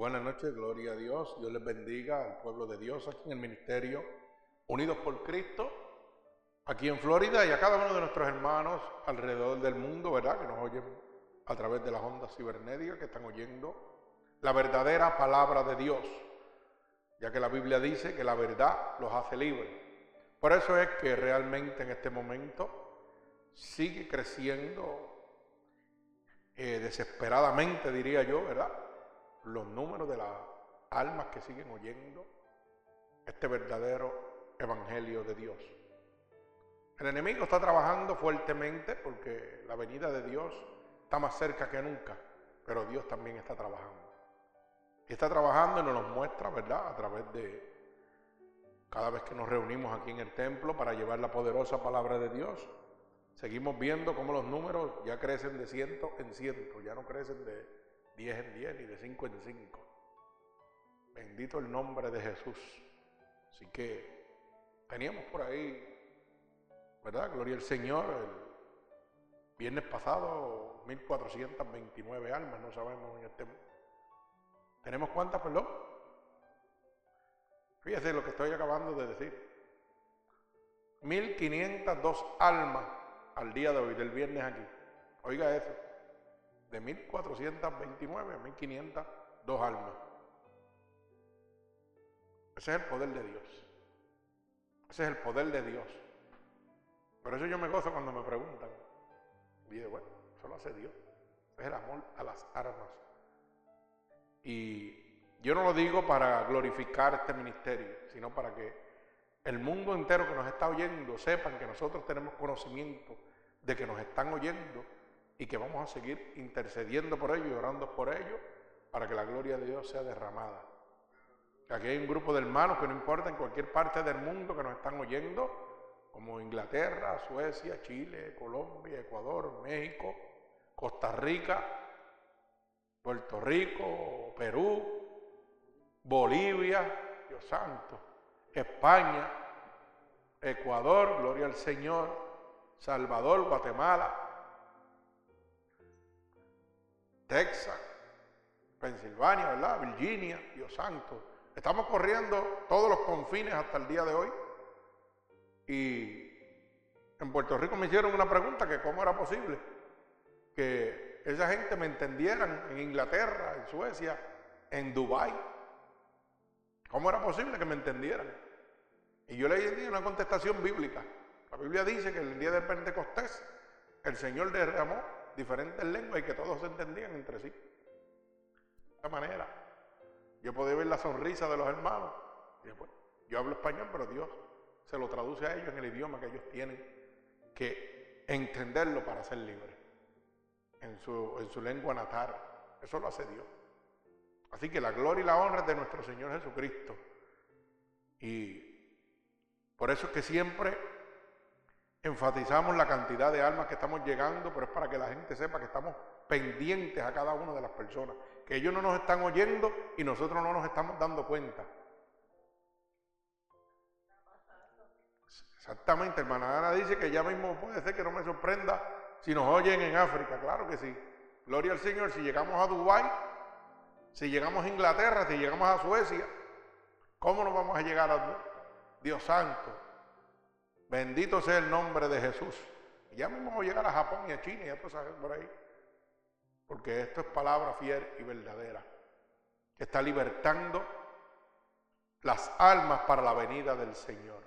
Buenas noches, gloria a Dios. Dios les bendiga al pueblo de Dios aquí en el ministerio Unidos por Cristo, aquí en Florida y a cada uno de nuestros hermanos alrededor del mundo, ¿verdad? Que nos oyen a través de las ondas cibernéticas, que están oyendo la verdadera palabra de Dios, ya que la Biblia dice que la verdad los hace libres. Por eso es que realmente en este momento sigue creciendo eh, desesperadamente, diría yo, ¿verdad? Los números de las almas que siguen oyendo este verdadero evangelio de Dios. El enemigo está trabajando fuertemente porque la venida de Dios está más cerca que nunca, pero Dios también está trabajando. Y está trabajando y nos lo muestra, ¿verdad? A través de cada vez que nos reunimos aquí en el templo para llevar la poderosa palabra de Dios. Seguimos viendo cómo los números ya crecen de ciento en ciento, ya no crecen de diez en diez ni de cinco en cinco. Bendito el nombre de Jesús. Así que teníamos por ahí, ¿verdad? Gloria al Señor. El viernes pasado, 1429 almas, no sabemos en este. ¿Tenemos cuántas, perdón? Fíjese lo que estoy acabando de decir. 1502 almas al día de hoy, del viernes aquí. Oiga eso, de 1429 a 1502 almas. Ese es el poder de Dios. Ese es el poder de Dios. Por eso yo me gozo cuando me preguntan. Y digo, bueno, eso lo hace Dios. es el amor a las armas. Y yo no lo digo para glorificar este ministerio, sino para que el mundo entero que nos está oyendo sepan que nosotros tenemos conocimiento de que nos están oyendo y que vamos a seguir intercediendo por ellos y orando por ellos para que la gloria de Dios sea derramada. Aquí hay un grupo de hermanos que no importa en cualquier parte del mundo que nos están oyendo, como Inglaterra, Suecia, Chile, Colombia, Ecuador, México, Costa Rica, Puerto Rico, Perú, Bolivia, Dios santo, España, Ecuador, gloria al Señor, Salvador, Guatemala, Texas, Pensilvania, ¿verdad? Virginia, Dios santo. Estamos corriendo todos los confines hasta el día de hoy. Y en Puerto Rico me hicieron una pregunta que cómo era posible que esa gente me entendieran en Inglaterra, en Suecia, en Dubái. ¿Cómo era posible que me entendieran? Y yo le di una contestación bíblica. La Biblia dice que el día del Pentecostés el Señor derramó diferentes lenguas y que todos se entendían entre sí. De esta manera, yo podía ver la sonrisa de los hermanos. Yo hablo español, pero Dios se lo traduce a ellos en el idioma que ellos tienen que entenderlo para ser libres. En su, en su lengua natal. Eso lo hace Dios. Así que la gloria y la honra es de nuestro Señor Jesucristo. Y por eso es que siempre enfatizamos la cantidad de almas que estamos llegando, pero es para que la gente sepa que estamos pendientes a cada una de las personas, que ellos no nos están oyendo y nosotros no nos estamos dando cuenta. Exactamente, hermana Ana dice que ya mismo puede ser que no me sorprenda si nos oyen en África, claro que sí. Gloria al Señor, si llegamos a Dubái, si llegamos a Inglaterra, si llegamos a Suecia, ¿cómo nos vamos a llegar a Dios santo. Bendito sea el nombre de Jesús. ya mismo vamos a llegar a Japón y a China y a toda esa por ahí. Porque esto es palabra fiel y verdadera. Que está libertando las almas para la venida del Señor.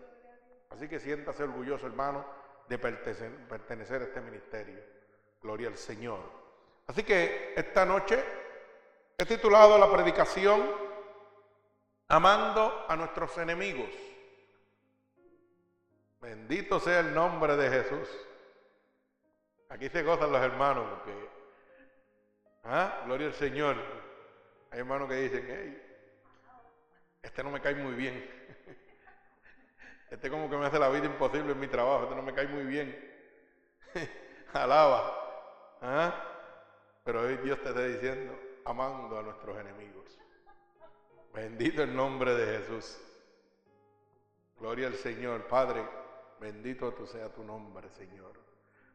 Así que siéntase orgulloso, hermano, de pertenecer a este ministerio. Gloria al Señor. Así que esta noche he titulado la predicación Amando a nuestros enemigos. Bendito sea el nombre de Jesús. Aquí se gozan los hermanos porque, ¿ah? Gloria al Señor. Hay hermanos que dicen, hey, este no me cae muy bien. Este como que me hace la vida imposible en mi trabajo, este no me cae muy bien. Alaba. ¿ah? Pero hoy Dios te está diciendo, amando a nuestros enemigos. Bendito el nombre de Jesús. Gloria al Señor, Padre. Bendito tú sea tu nombre, Señor.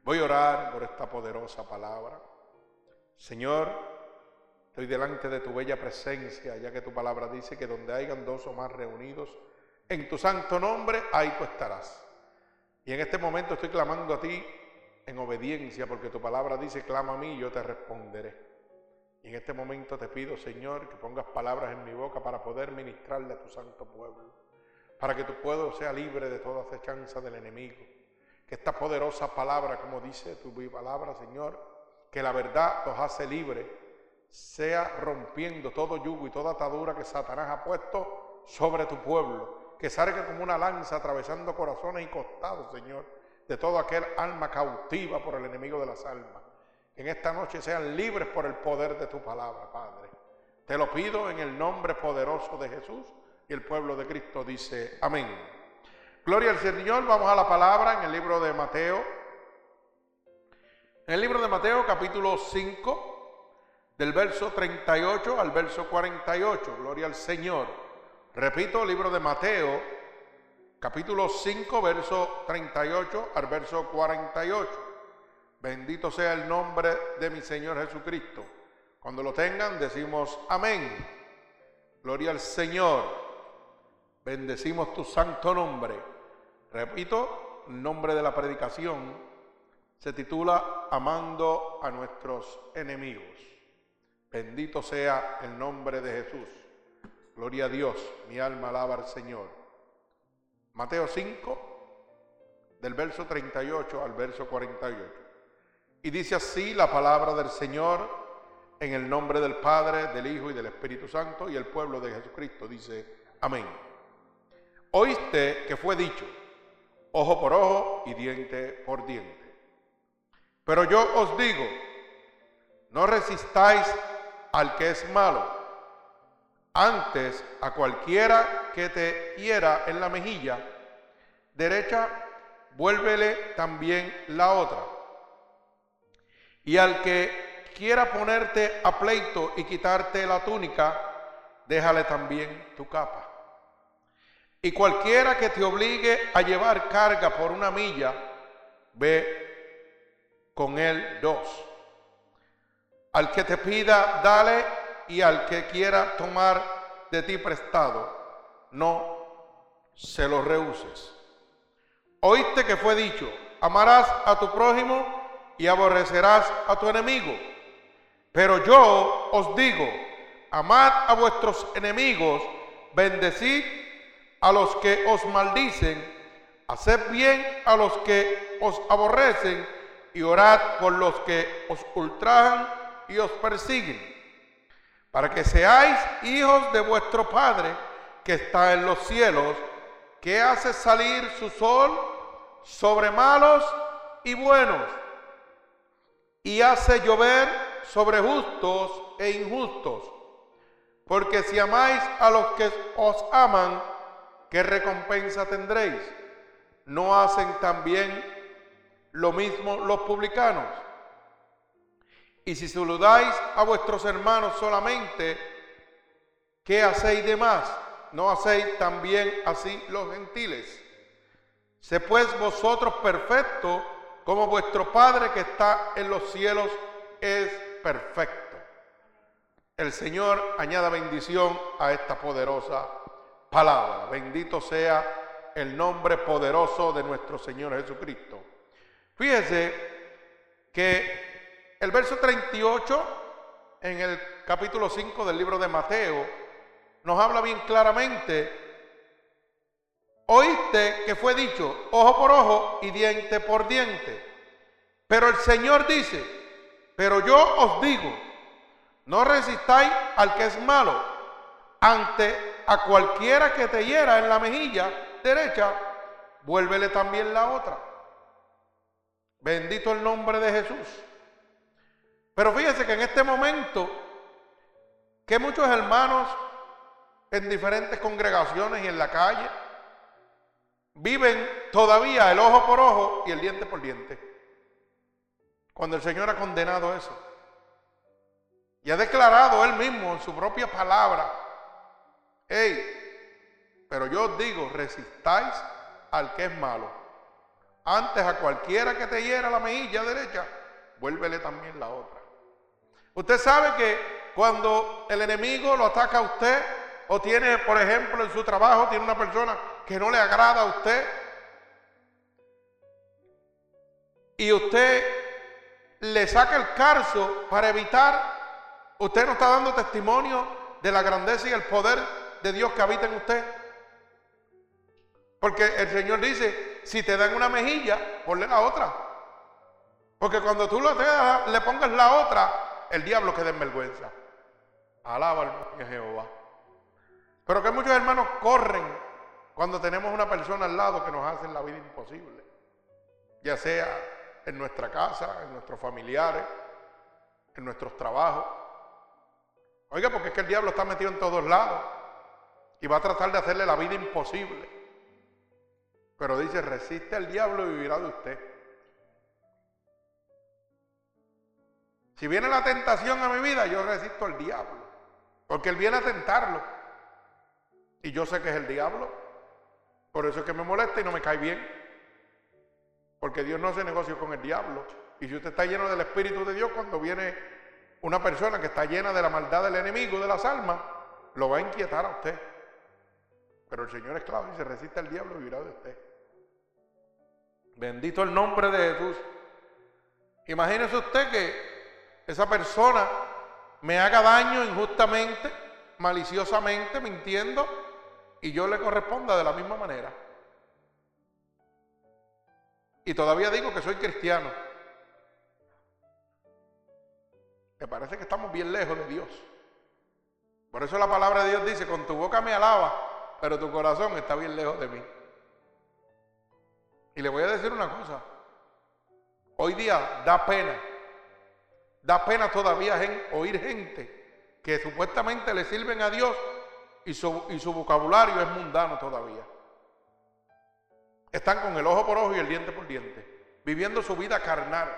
Voy a orar por esta poderosa palabra. Señor, Estoy delante de tu bella presencia, ya que tu palabra dice que donde hayan dos o más reunidos, en tu santo nombre, ahí tú estarás. Y en este momento estoy clamando a ti en obediencia, porque tu palabra dice, clama a mí y yo te responderé. Y en este momento te pido, Señor, que pongas palabras en mi boca para poder ministrarle a tu santo pueblo, para que tu pueblo sea libre de toda acechanza del enemigo. Que esta poderosa palabra, como dice tu palabra, Señor, que la verdad los hace libres, sea rompiendo todo yugo y toda atadura que Satanás ha puesto sobre tu pueblo, que salga como una lanza atravesando corazones y costados, Señor, de todo aquel alma cautiva por el enemigo de las almas. En esta noche sean libres por el poder de tu palabra, Padre. Te lo pido en el nombre poderoso de Jesús y el pueblo de Cristo dice amén. Gloria al Señor, vamos a la palabra en el libro de Mateo. En el libro de Mateo capítulo 5, del verso 38 al verso 48. Gloria al Señor. Repito, libro de Mateo, capítulo 5, verso 38 al verso 48. Bendito sea el nombre de mi Señor Jesucristo. Cuando lo tengan, decimos amén. Gloria al Señor. Bendecimos tu santo nombre. Repito, nombre de la predicación se titula Amando a nuestros enemigos. Bendito sea el nombre de Jesús. Gloria a Dios, mi alma alaba al Señor. Mateo 5, del verso 38 al verso 48. Y dice así la palabra del Señor en el nombre del Padre, del Hijo y del Espíritu Santo y el pueblo de Jesucristo. Dice, amén. Oíste que fue dicho, ojo por ojo y diente por diente. Pero yo os digo, no resistáis al que es malo. Antes a cualquiera que te hiera en la mejilla derecha, vuélvele también la otra. Y al que quiera ponerte a pleito y quitarte la túnica, déjale también tu capa. Y cualquiera que te obligue a llevar carga por una milla, ve con él dos. Al que te pida, dale, y al que quiera tomar de ti prestado, no se lo rehuses. Oíste que fue dicho, amarás a tu prójimo y aborrecerás a tu enemigo. Pero yo os digo, amad a vuestros enemigos, bendecid a los que os maldicen, haced bien a los que os aborrecen y orad por los que os ultrajan y os persiguen, para que seáis hijos de vuestro Padre que está en los cielos, que hace salir su sol sobre malos y buenos, y hace llover sobre justos e injustos. Porque si amáis a los que os aman, ¿qué recompensa tendréis? ¿No hacen también lo mismo los publicanos? Y si saludáis a vuestros hermanos solamente, ¿qué hacéis de más? ¿No hacéis también así los gentiles? Sé pues vosotros perfectos como vuestro Padre que está en los cielos es perfecto. El Señor añada bendición a esta poderosa palabra. Bendito sea el nombre poderoso de nuestro Señor Jesucristo. Fíjese que el verso 38 en el capítulo 5 del libro de Mateo nos habla bien claramente. Oíste que fue dicho ojo por ojo y diente por diente. Pero el Señor dice, pero yo os digo, no resistáis al que es malo. Ante a cualquiera que te hiera en la mejilla derecha, vuélvele también la otra. Bendito el nombre de Jesús. Pero fíjese que en este momento, que muchos hermanos en diferentes congregaciones y en la calle viven todavía el ojo por ojo y el diente por diente. Cuando el Señor ha condenado eso. Y ha declarado él mismo en su propia palabra, hey, pero yo os digo, resistáis al que es malo. Antes a cualquiera que te hiera la mejilla derecha, vuélvele también la otra. Usted sabe que cuando el enemigo lo ataca a usted o tiene, por ejemplo, en su trabajo, tiene una persona que no le agrada a usted y usted le saca el carzo para evitar, usted no está dando testimonio de la grandeza y el poder de Dios que habita en usted. Porque el Señor dice, si te dan una mejilla, ponle la otra. Porque cuando tú le pongas la otra, el diablo queda en vergüenza. Alaba a Jehová. Pero que muchos hermanos corren cuando tenemos una persona al lado que nos hace la vida imposible. Ya sea en nuestra casa, en nuestros familiares, en nuestros trabajos. Oiga, porque es que el diablo está metido en todos lados y va a tratar de hacerle la vida imposible. Pero dice, resiste al diablo y vivirá de usted. Si viene la tentación a mi vida, yo resisto al diablo. Porque él viene a tentarlo. Y yo sé que es el diablo. Por eso es que me molesta y no me cae bien. Porque Dios no hace negocio con el diablo. Y si usted está lleno del Espíritu de Dios, cuando viene una persona que está llena de la maldad del enemigo, de las almas, lo va a inquietar a usted. Pero el Señor es y se resiste al diablo y vivirá de usted. Bendito el nombre de Jesús. Imagínese usted que esa persona me haga daño injustamente, maliciosamente, mintiendo, y yo le corresponda de la misma manera. Y todavía digo que soy cristiano. Me parece que estamos bien lejos de Dios. Por eso la palabra de Dios dice, con tu boca me alaba, pero tu corazón está bien lejos de mí. Y le voy a decir una cosa. Hoy día da pena. Da pena todavía oír gente que supuestamente le sirven a Dios y su, y su vocabulario es mundano todavía. Están con el ojo por ojo y el diente por diente, viviendo su vida carnal.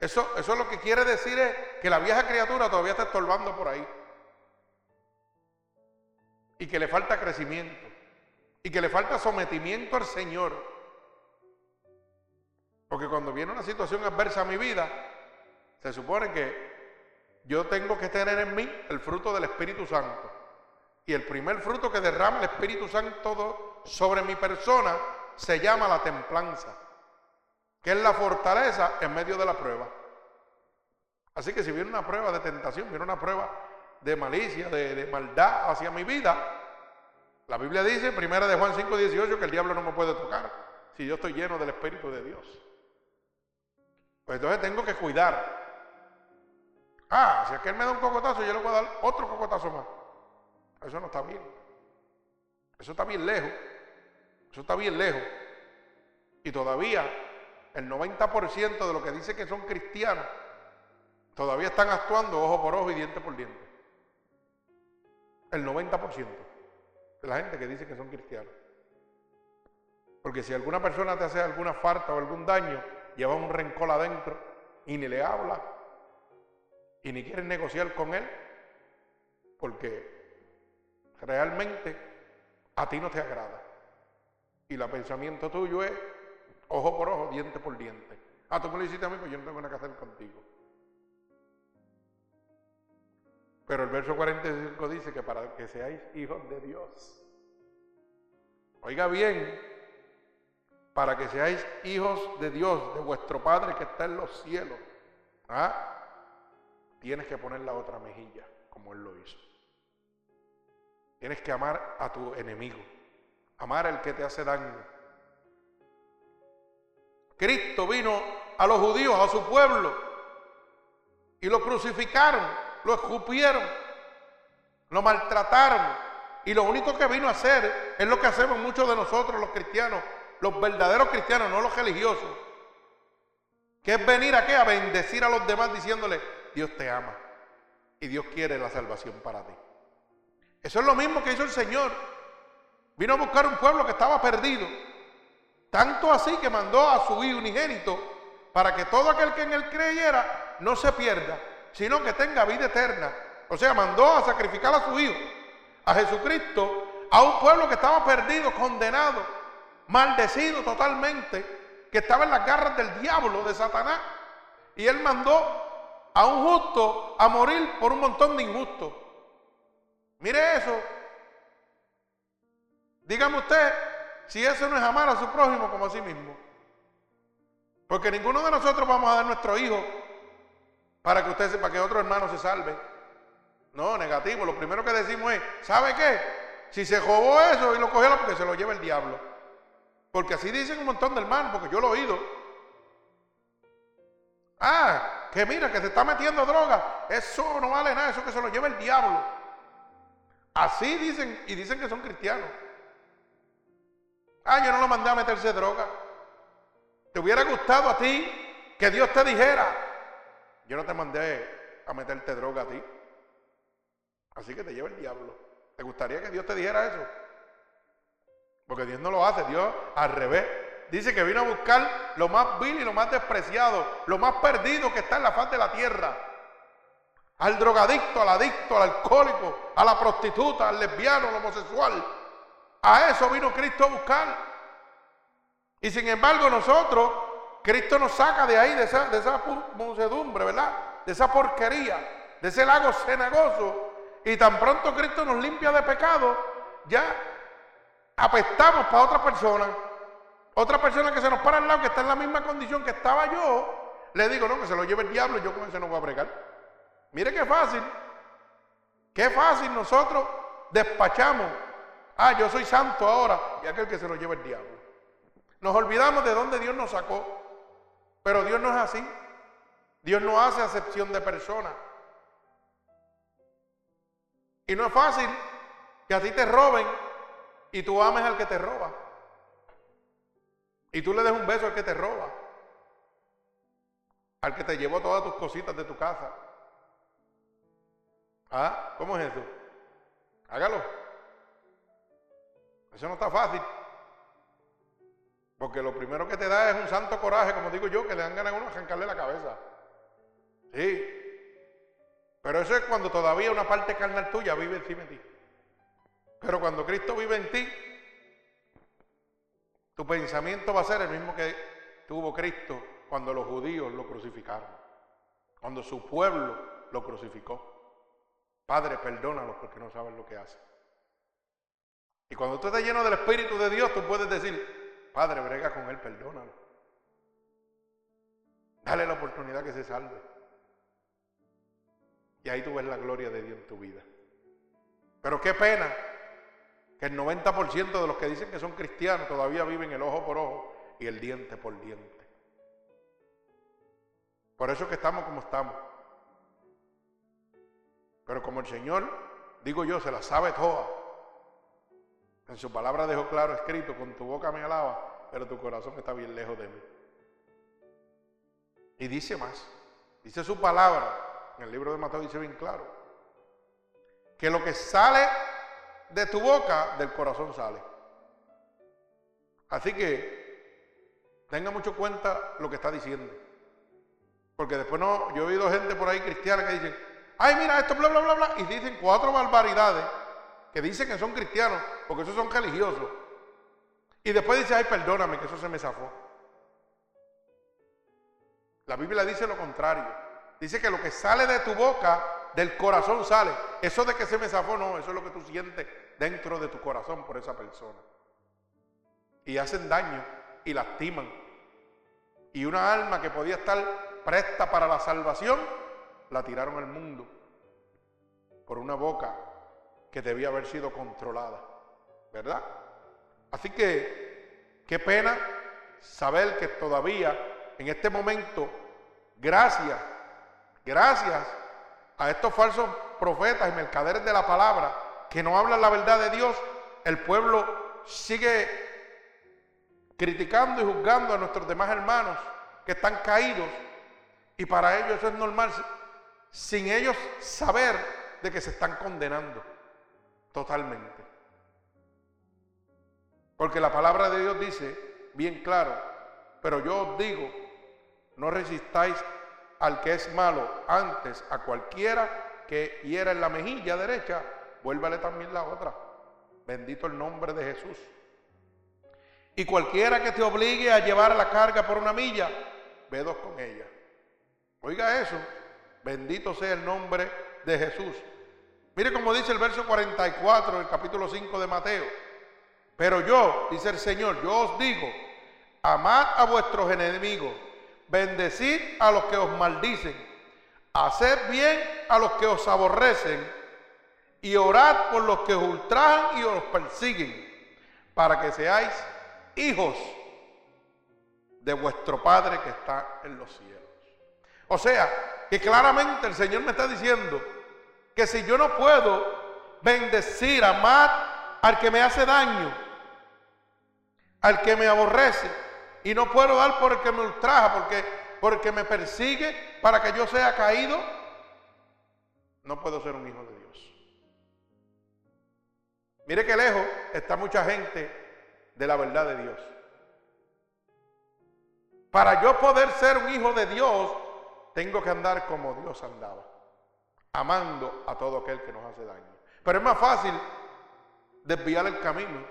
Eso, eso lo que quiere decir es que la vieja criatura todavía está estorbando por ahí. Y que le falta crecimiento. Y que le falta sometimiento al Señor. Porque cuando viene una situación adversa a mi vida, se supone que yo tengo que tener en mí el fruto del Espíritu Santo. Y el primer fruto que derrama el Espíritu Santo sobre mi persona se llama la templanza, que es la fortaleza en medio de la prueba. Así que si viene una prueba de tentación, viene una prueba de malicia, de, maldad hacia mi vida, la Biblia dice primera de Juan 5, 18 que el diablo no me puede tocar si yo estoy lleno del Espíritu de Dios. Pues entonces tengo que cuidar. Ah, si aquel me da un cocotazo, yo le voy a dar otro cocotazo más. Eso no está bien. Eso está bien lejos. Eso está bien lejos. Y todavía el 90% de los que dice que son cristianos todavía están actuando ojo por ojo y diente por diente. El 90% de la gente que dice que son cristianos. Porque si alguna persona te hace alguna falta o algún daño, lleva un rencor adentro y ni le habla y ni quiere negociar con él porque realmente a ti no te agrada. Y el pensamiento tuyo es ojo por ojo, diente por diente. Ah, tú me lo hiciste a mí, pues yo no tengo nada que hacer contigo. Pero el verso 45 dice que para que seáis hijos de Dios. Oiga bien, para que seáis hijos de Dios, de vuestro Padre que está en los cielos. ¿Ah? Tienes que poner la otra mejilla, como Él lo hizo. Tienes que amar a tu enemigo, amar al que te hace daño. Cristo vino a los judíos, a su pueblo, y lo crucificaron, lo escupieron, lo maltrataron. Y lo único que vino a hacer es lo que hacemos muchos de nosotros los cristianos, los verdaderos cristianos, no los religiosos, que es venir aquí a bendecir a los demás diciéndole, Dios te ama y Dios quiere la salvación para ti. Eso es lo mismo que hizo el Señor. Vino a buscar un pueblo que estaba perdido. Tanto así que mandó a su hijo unigénito para que todo aquel que en él creyera no se pierda, sino que tenga vida eterna. O sea, mandó a sacrificar a su hijo, a Jesucristo, a un pueblo que estaba perdido, condenado maldecido totalmente, que estaba en las garras del diablo, de Satanás. Y él mandó a un justo a morir por un montón de injustos. Mire eso. Dígame usted si eso no es amar a su prójimo como a sí mismo. Porque ninguno de nosotros vamos a dar nuestro hijo para que usted sepa que otro hermano se salve. No, negativo. Lo primero que decimos es, ¿sabe qué? Si se robó eso y lo cogió porque se lo lleva el diablo. Porque así dicen un montón de hermanos, porque yo lo he oído. Ah, que mira, que se está metiendo droga. Eso no vale nada, eso que se lo lleva el diablo. Así dicen y dicen que son cristianos. Ah, yo no lo mandé a meterse droga. ¿Te hubiera gustado a ti que Dios te dijera? Yo no te mandé a meterte droga a ti. Así que te lleva el diablo. ¿Te gustaría que Dios te dijera eso? Porque Dios no lo hace, Dios al revés. Dice que vino a buscar lo más vil y lo más despreciado, lo más perdido que está en la faz de la tierra. Al drogadicto, al adicto, al alcohólico, a la prostituta, al lesbiano, al homosexual. A eso vino Cristo a buscar. Y sin embargo nosotros, Cristo nos saca de ahí, de esa, de esa ¿verdad? De esa porquería, de ese lago cenagoso. Y tan pronto Cristo nos limpia de pecado, ya apestamos para otra persona. Otra persona que se nos para al lado, que está en la misma condición que estaba yo, le digo, no, que se lo lleve el diablo yo con ese no voy a bregar. Mire qué fácil. Qué fácil nosotros despachamos. Ah, yo soy santo ahora. Y aquel que se lo lleva el diablo. Nos olvidamos de dónde Dios nos sacó. Pero Dios no es así. Dios no hace acepción de personas. Y no es fácil que a ti te roben y tú ames al que te roba. Y tú le des un beso al que te roba. Al que te llevó todas tus cositas de tu casa. ¿Ah? ¿Cómo es eso? Hágalo. Eso no está fácil. Porque lo primero que te da es un santo coraje, como digo yo, que le dan ganas a uno arrancarle la cabeza. Sí. Pero eso es cuando todavía una parte carnal tuya vive encima de ti. Pero cuando Cristo vive en ti, tu pensamiento va a ser el mismo que tuvo Cristo cuando los judíos lo crucificaron. Cuando su pueblo lo crucificó. Padre, perdónalos porque no saben lo que hacen. Y cuando tú estás lleno del Espíritu de Dios, tú puedes decir, Padre, brega con él, perdónalo. Dale la oportunidad que se salve. Y ahí tú ves la gloria de Dios en tu vida. Pero qué pena que el 90% de los que dicen que son cristianos todavía viven el ojo por ojo y el diente por diente. Por eso es que estamos como estamos. Pero como el Señor, digo yo, se la sabe toda. En su palabra dejó claro escrito, con tu boca me alaba, pero tu corazón está bien lejos de mí. Y dice más, dice su palabra, en el libro de Mateo dice bien claro, que lo que sale de tu boca, del corazón sale. Así que tenga mucho cuenta lo que está diciendo. Porque después no, yo he oído gente por ahí cristiana que dicen, ay, mira esto, bla, bla, bla, bla, y dicen cuatro barbaridades que dicen que son cristianos, porque esos son religiosos. Y después dice, ay, perdóname, que eso se me zafó. La Biblia dice lo contrario. Dice que lo que sale de tu boca, del corazón sale. Eso de que se me zafó, no, eso es lo que tú sientes dentro de tu corazón por esa persona. Y hacen daño y lastiman. Y una alma que podía estar presta para la salvación, la tiraron al mundo por una boca que debía haber sido controlada, ¿verdad? Así que, qué pena saber que todavía en este momento, gracias, gracias a estos falsos profetas y mercaderes de la palabra que no hablan la verdad de Dios, el pueblo sigue criticando y juzgando a nuestros demás hermanos que están caídos y para ellos eso es normal sin ellos saber de que se están condenando totalmente. Porque la palabra de Dios dice bien claro, pero yo os digo, no resistáis al que es malo, antes a cualquiera que hiera en la mejilla derecha, vuélvale también la otra. Bendito el nombre de Jesús. Y cualquiera que te obligue a llevar la carga por una milla, ve dos con ella. Oiga eso. Bendito sea el nombre de Jesús. Mire cómo dice el verso 44 del capítulo 5 de Mateo. Pero yo, dice el Señor, yo os digo, amad a vuestros enemigos, bendecid a los que os maldicen, haced bien a los que os aborrecen y orad por los que os ultrajan y os persiguen, para que seáis hijos de vuestro Padre que está en los cielos. O sea, que claramente el Señor me está diciendo que si yo no puedo bendecir, amar al que me hace daño, al que me aborrece, y no puedo dar por el que me ultraja, porque, porque me persigue para que yo sea caído, no puedo ser un hijo de Dios. Mire que lejos está mucha gente de la verdad de Dios. Para yo poder ser un hijo de Dios, tengo que andar como Dios andaba, amando a todo aquel que nos hace daño. Pero es más fácil desviar el camino.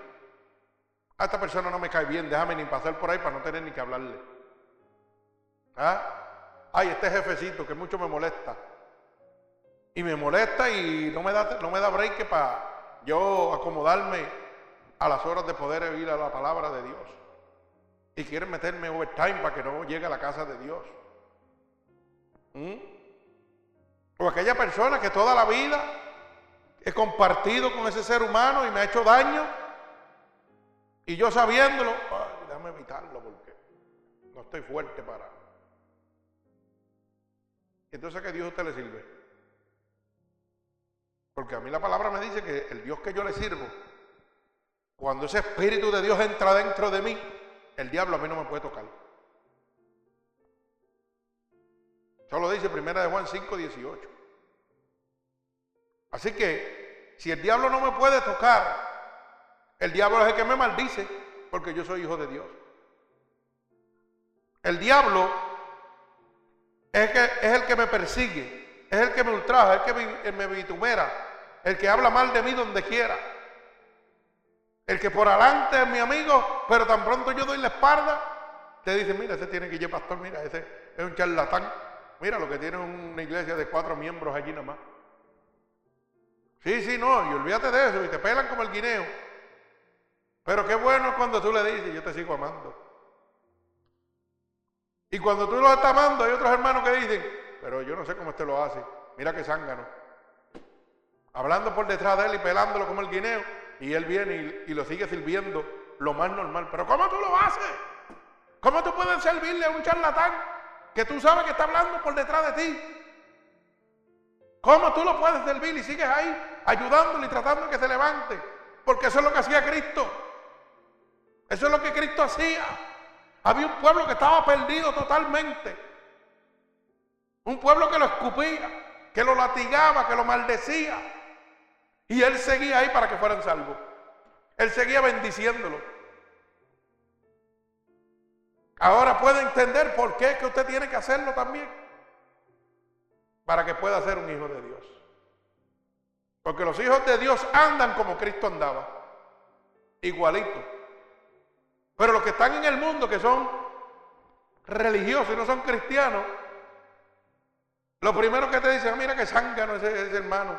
A esta persona no me cae bien, déjame ni pasar por ahí para no tener ni que hablarle. ¿Ah? Ay, este jefecito que mucho me molesta. Y me molesta y no me da, no me da break para yo acomodarme a las horas de poder oír a la palabra de Dios y quieren meterme overtime para que no llegue a la casa de Dios. ¿Mm? O aquella persona que toda la vida he compartido con ese ser humano y me ha hecho daño y yo sabiéndolo, déjame evitarlo porque no estoy fuerte para. Entonces, ¿qué Dios a usted le sirve? Porque a mí la palabra me dice que el Dios que yo le sirvo, cuando ese Espíritu de Dios entra dentro de mí, el diablo a mí no me puede tocar. Eso lo dice primera de Juan 5, 18. Así que, si el diablo no me puede tocar, el diablo es el que me maldice, porque yo soy hijo de Dios. El diablo es el que, es el que me persigue, es el que me ultraja, es el que me, me vitumera, el que habla mal de mí donde quiera. El que por adelante es mi amigo, pero tan pronto yo doy la espalda, te dice, mira, ese tiene que ir pastor, mira, ese es un charlatán. Mira lo que tiene una iglesia de cuatro miembros allí nomás. Sí, sí, no, y olvídate de eso, y te pelan como el guineo. Pero qué bueno cuando tú le dices, yo te sigo amando. Y cuando tú lo estás amando, hay otros hermanos que dicen, pero yo no sé cómo usted lo hace. Mira que zángano. Hablando por detrás de él y pelándolo como el guineo y él viene y, lo sigue sirviendo lo más normal. Pero ¿cómo tú lo haces? ¿Cómo tú puedes servirle a un charlatán que tú sabes que está hablando por detrás de ti? ¿Cómo tú lo puedes servir y sigues ahí ayudándole y tratando que se levante? Porque eso es lo que hacía Cristo. Eso es lo que Cristo hacía. Había un pueblo que estaba perdido totalmente. Un pueblo que lo escupía, que lo latigaba, que lo maldecía. Y él seguía ahí para que fueran salvos. Él seguía bendiciéndolo. Ahora puede entender por qué que usted tiene que hacerlo también. Para que pueda ser un hijo de Dios. Porque los hijos de Dios andan como Cristo andaba. Igualito. Pero los que están en el mundo, que son religiosos y no son cristianos, lo primero que te dicen, ah, mira que zángano ese, ese hermano.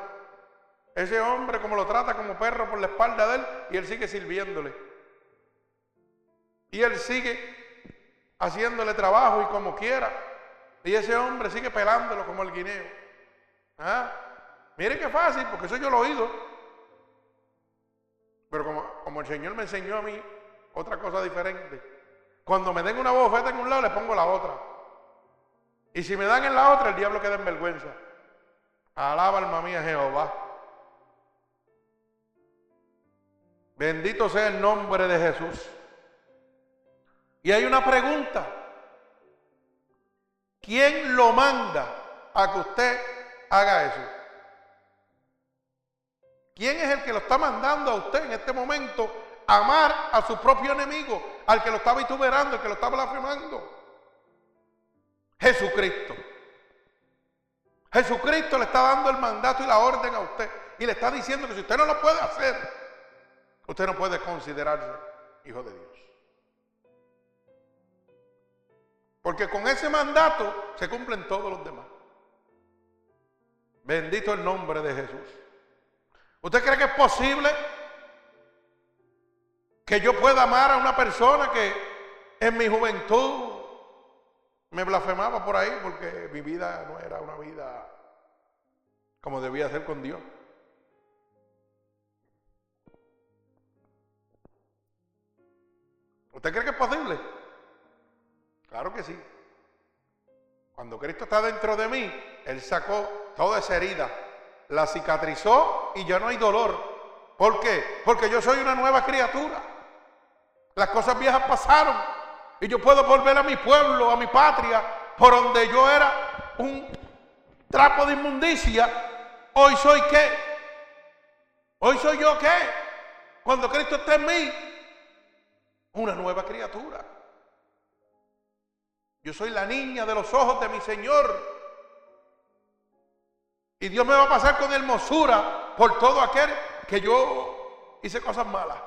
Ese hombre como lo trata como perro por la espalda de él y él sigue sirviéndole. Y él sigue haciéndole trabajo y como quiera. Y ese hombre sigue pelándolo como el guineo. ¿Ah? Mire qué fácil, porque eso yo lo he oído. Pero como, como el Señor me enseñó a mí otra cosa diferente. Cuando me den una bofeta en un lado, le pongo la otra. Y si me dan en la otra, el diablo queda en vergüenza. Alaba alma mía Jehová. Bendito sea el nombre de Jesús. Y hay una pregunta. ¿Quién lo manda a que usted haga eso? ¿Quién es el que lo está mandando a usted en este momento amar a su propio enemigo, al que lo está vituperando, al que lo está blasfemando? Jesucristo. Jesucristo le está dando el mandato y la orden a usted y le está diciendo que si usted no lo puede hacer, Usted no puede considerarse hijo de Dios. Porque con ese mandato se cumplen todos los demás. Bendito el nombre de Jesús. ¿Usted cree que es posible que yo pueda amar a una persona que en mi juventud me blasfemaba por ahí porque mi vida no era una vida como debía ser con Dios? ¿Usted cree que es posible? Claro que sí. Cuando Cristo está dentro de mí, Él sacó toda esa herida, la cicatrizó y ya no hay dolor. ¿Por qué? Porque yo soy una nueva criatura. Las cosas viejas pasaron y yo puedo volver a mi pueblo, a mi patria, por donde yo era un trapo de inmundicia. Hoy soy qué? Hoy soy yo qué? Cuando Cristo está en mí, una nueva criatura. Yo soy la niña de los ojos de mi Señor. Y Dios me va a pasar con hermosura por todo aquel que yo hice cosas malas.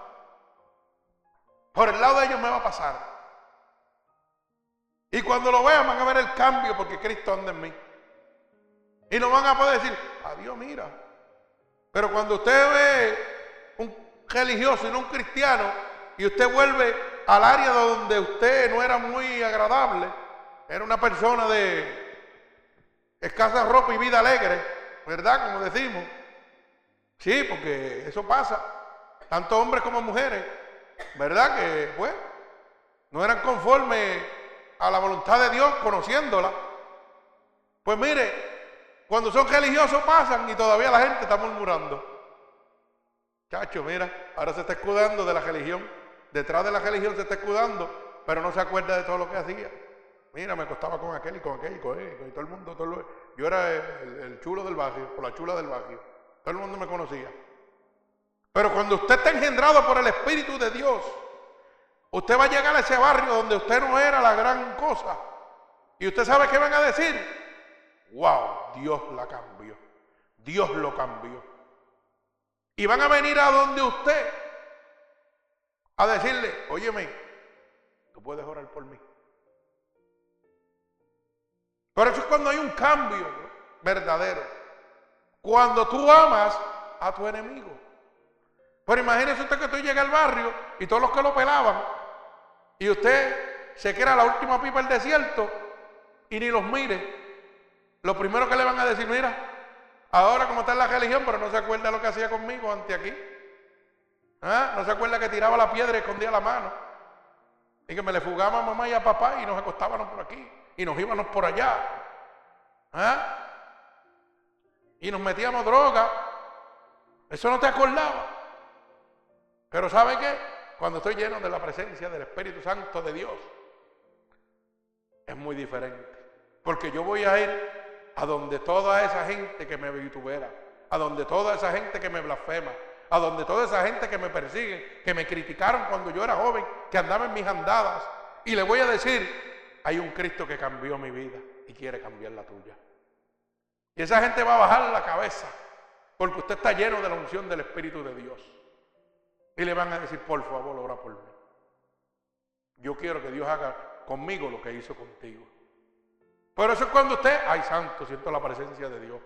Por el lado de ellos me va a pasar. Y cuando lo vean van a ver el cambio porque Cristo anda en mí. Y no van a poder decir, adiós, mira. Pero cuando usted ve un religioso y no un cristiano, y usted vuelve al área donde usted no era muy agradable, era una persona de escasa ropa y vida alegre, ¿verdad? Como decimos. Sí, porque eso pasa, tanto hombres como mujeres, ¿verdad? Que, pues, no eran conformes a la voluntad de Dios conociéndola. Pues mire, cuando son religiosos pasan y todavía la gente está murmurando. Chacho, mira, ahora se está escudando de la religión detrás de la religión se está escudando, pero no se acuerda de todo lo que hacía. Mira, me acostaba con aquel y con aquel y con, él, y todo el mundo. Todo yo era el, chulo del barrio, o la chula del barrio. Todo el mundo me conocía. Pero cuando usted está engendrado por el Espíritu de Dios, usted va a llegar a ese barrio donde usted no era la gran cosa. Y usted sabe qué van a decir. Wow, Dios la cambió. Dios lo cambió. Y van a venir a donde usted a decirle, óyeme, tú puedes orar por mí. Por eso es cuando hay un cambio verdadero. Cuando tú amas a tu enemigo. Pero imagínese usted que tú llega al barrio y todos los que lo pelaban, y usted se queda la última pipa del desierto y ni los mire. Lo primero que le van a decir, mira, ahora como está en la religión, pero no se acuerda lo que hacía conmigo ante aquí. ¿Ah? ¿No se acuerda que tiraba la piedra y escondía la mano? Y que me le fugaba a mamá y a papá y nos acostábamos por aquí y nos íbamos por allá. ¿Ah? Y nos metíamos droga. Eso no te acordaba. Pero ¿sabe qué? Cuando estoy lleno de la presencia del Espíritu Santo de Dios, es muy diferente. Porque yo voy a ir a donde toda esa gente que me vitubera, a donde toda esa gente que me blasfema, a donde toda esa gente que me persigue, que me criticaron cuando yo era joven, que andaba en mis andadas, y le voy a decir, hay un Cristo que cambió mi vida y quiere cambiar la tuya. Y esa gente va a bajar la cabeza, porque usted está lleno de la unción del Espíritu de Dios. Y le van a decir, por favor, ora por mí. Yo quiero que Dios haga conmigo lo que hizo contigo. Pero eso es cuando usted, ay santo, siento la presencia de Dios.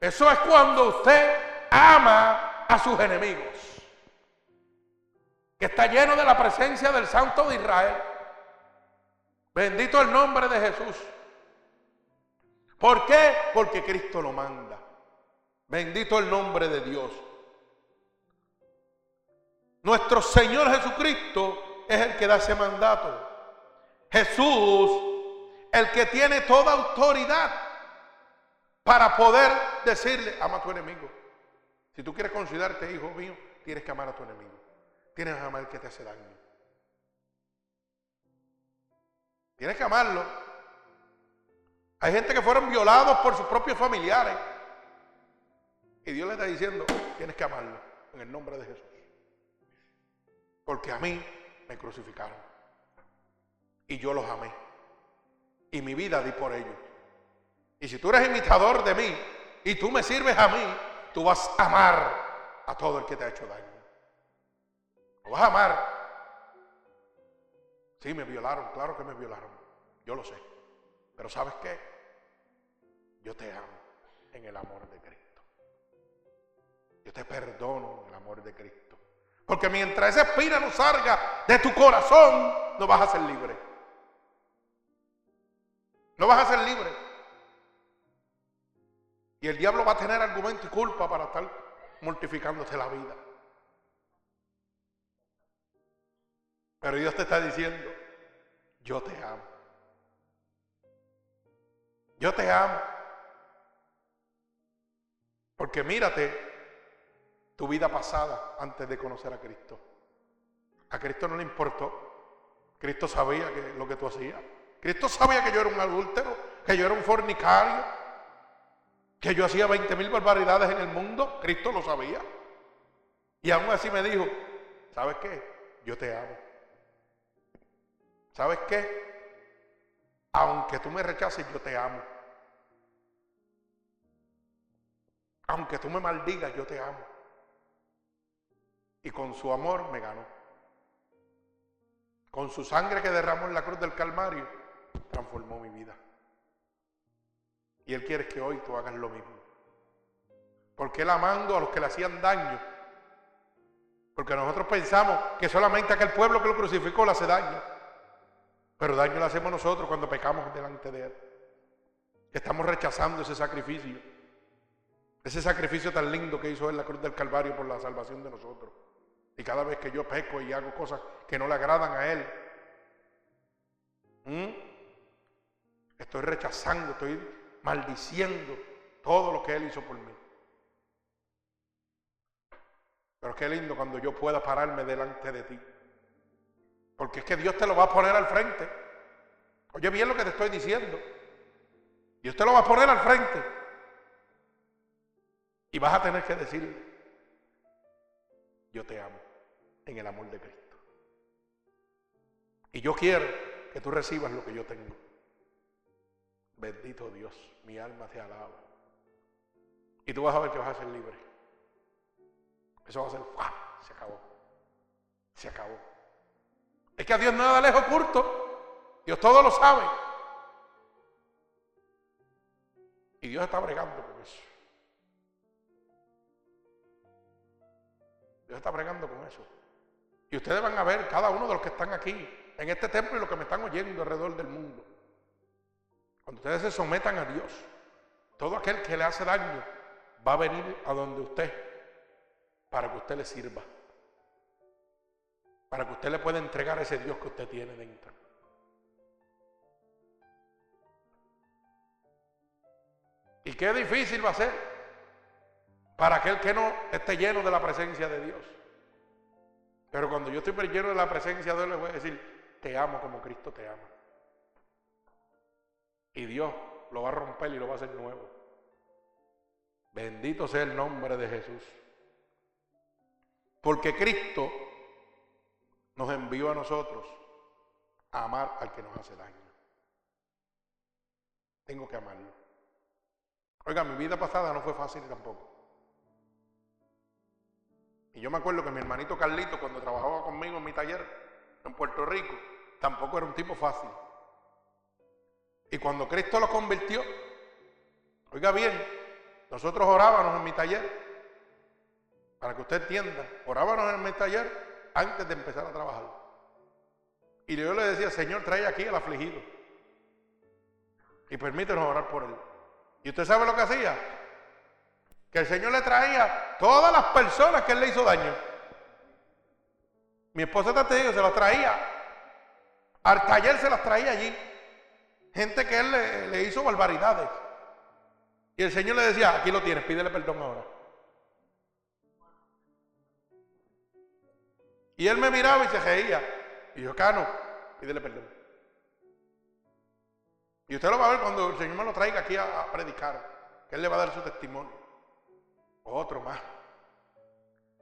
Eso es cuando usted ama a sus enemigos. Que está lleno de la presencia del Santo de Israel. Bendito el nombre de Jesús. ¿Por qué? Porque Cristo lo manda. Bendito el nombre de Dios. Nuestro Señor Jesucristo es el que da ese mandato. Jesús, el que tiene toda autoridad para poder decirle, ama a tu enemigo. Si tú quieres considerarte hijo mío, tienes que amar a tu enemigo. Tienes que amar al que te hace daño. Tienes que amarlo. Hay gente que fueron violados por sus propios familiares. Y Dios le está diciendo, tienes que amarlo en el nombre de Jesús. Porque a mí me crucificaron. Y yo los amé. Y mi vida di por ellos. Y si tú eres imitador de mí y tú me sirves a mí, tú vas a amar a todo el que te ha hecho daño. Lo vas a amar. Sí, me violaron, claro que me violaron. Yo lo sé. Pero ¿sabes qué? Yo te amo. en el amor de Cristo. Yo te perdono en el amor de Cristo. Porque mientras esa espina no salga de tu corazón, no vas a ser libre. No vas a ser libre. Y el diablo va a tener argumento y culpa para estar mortificándote la vida. Pero Dios te está diciendo, yo te amo. Yo te amo. Porque mírate tu vida pasada antes de conocer a Cristo. A Cristo no le importó. Cristo sabía que lo que tú hacías. Cristo sabía que yo era un adúltero, que yo era un fornicario, que yo hacía 20 mil barbaridades en el mundo. Cristo lo sabía. Y aún así me dijo, ¿sabes qué? Yo te amo. ¿Sabes qué? Aunque tú me rechaces, yo te amo. Aunque tú me maldigas, yo te amo. Y con su amor me ganó. Con su sangre que derramó en la cruz del Calvario, transformó mi vida. Y Él quiere que hoy tú hagas lo mismo. Porque Él amando a los que le hacían daño. Porque nosotros pensamos que solamente aquel pueblo que lo crucificó le hace daño. Pero daño le hacemos nosotros cuando pecamos delante de Él. Estamos rechazando ese sacrificio. Ese sacrificio tan lindo que hizo Él en la cruz del Calvario por la salvación de nosotros. Y cada vez que yo peco y hago cosas que no le agradan a Él, estoy rechazando, estoy maldiciendo todo lo que Él hizo por mí. Pero qué lindo cuando yo pueda pararme delante de ti. Porque es que Dios te lo va a poner al frente. Oye bien lo que te estoy diciendo. Dios te lo va a poner al frente. Y vas a tener que decirle, yo te amo en el amor de Cristo. Y yo quiero que tú recibas lo que yo tengo. Bendito Dios, mi alma te alaba. Y tú vas a ver que vas a ser libre. Eso va a ser, se acabó. Se acabó. Es que a Dios nada le es oculto. Dios todo lo sabe. Y Dios está bregando con eso. Dios está bregando con eso. Y ustedes van a ver, cada uno de los que están aquí, en este templo y los que me están oyendo alrededor del mundo, cuando ustedes se sometan a Dios, todo aquel que le hace daño va a venir a donde usted para que usted le sirva. Para que usted le pueda entregar ese Dios que usted tiene dentro. Y qué difícil va a ser para aquel que no esté lleno de la presencia de Dios. Pero cuando yo estoy lleno de la presencia de Dios, le voy a decir, te amo como Cristo te ama. Y Dios lo va a romper y lo va a hacer nuevo. Bendito sea el nombre de Jesús. Porque Cristo nos envió a nosotros a amar al que nos hace daño. Tengo que amarlo. Oiga, mi vida pasada no fue fácil tampoco. Y yo me acuerdo que mi hermanito Carlito, cuando trabajaba conmigo en mi taller en Puerto Rico, tampoco era un tipo fácil. Y cuando Cristo lo convirtió, oiga bien, nosotros orábamos en mi taller, para que usted entienda, orábamos en mi taller antes de empezar a trabajar. Y yo le decía, Señor, trae aquí al afligido. Y permítenos orar por él. ¿Y usted sabe lo que hacía? Que el Señor le traía todas las personas que él le hizo daño. Mi esposa dijo, se las traía. Al taller se las traía allí. Gente que él le, hizo barbaridades. Y el Señor le decía, aquí lo tienes, pídele perdón ahora. Y él me miraba y se reía. Y yo, Cano, pídele perdón. Y usted lo va a ver cuando el Señor me lo traiga aquí a, predicar. Que Él le va a dar su testimonio. Otro más.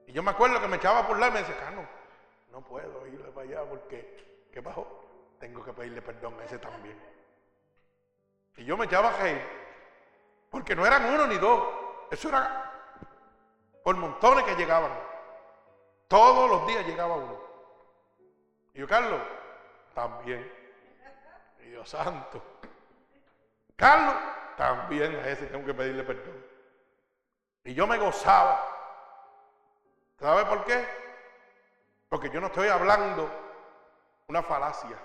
Y yo me acuerdo que me echaba por la y me decía, Cano, no puedo irle para allá porque, ¿qué pasó? Tengo que pedirle perdón a ese también. Y yo me echaba a reír. Porque no eran uno ni dos. Eso era por montones que llegaban. Todos los días llegaba uno. Y yo, Carlos, también. Dios santo. Carlos, también a ese tengo que pedirle perdón. Y yo me gozaba. ¿Sabe por qué? Porque yo no estoy hablando una falacia.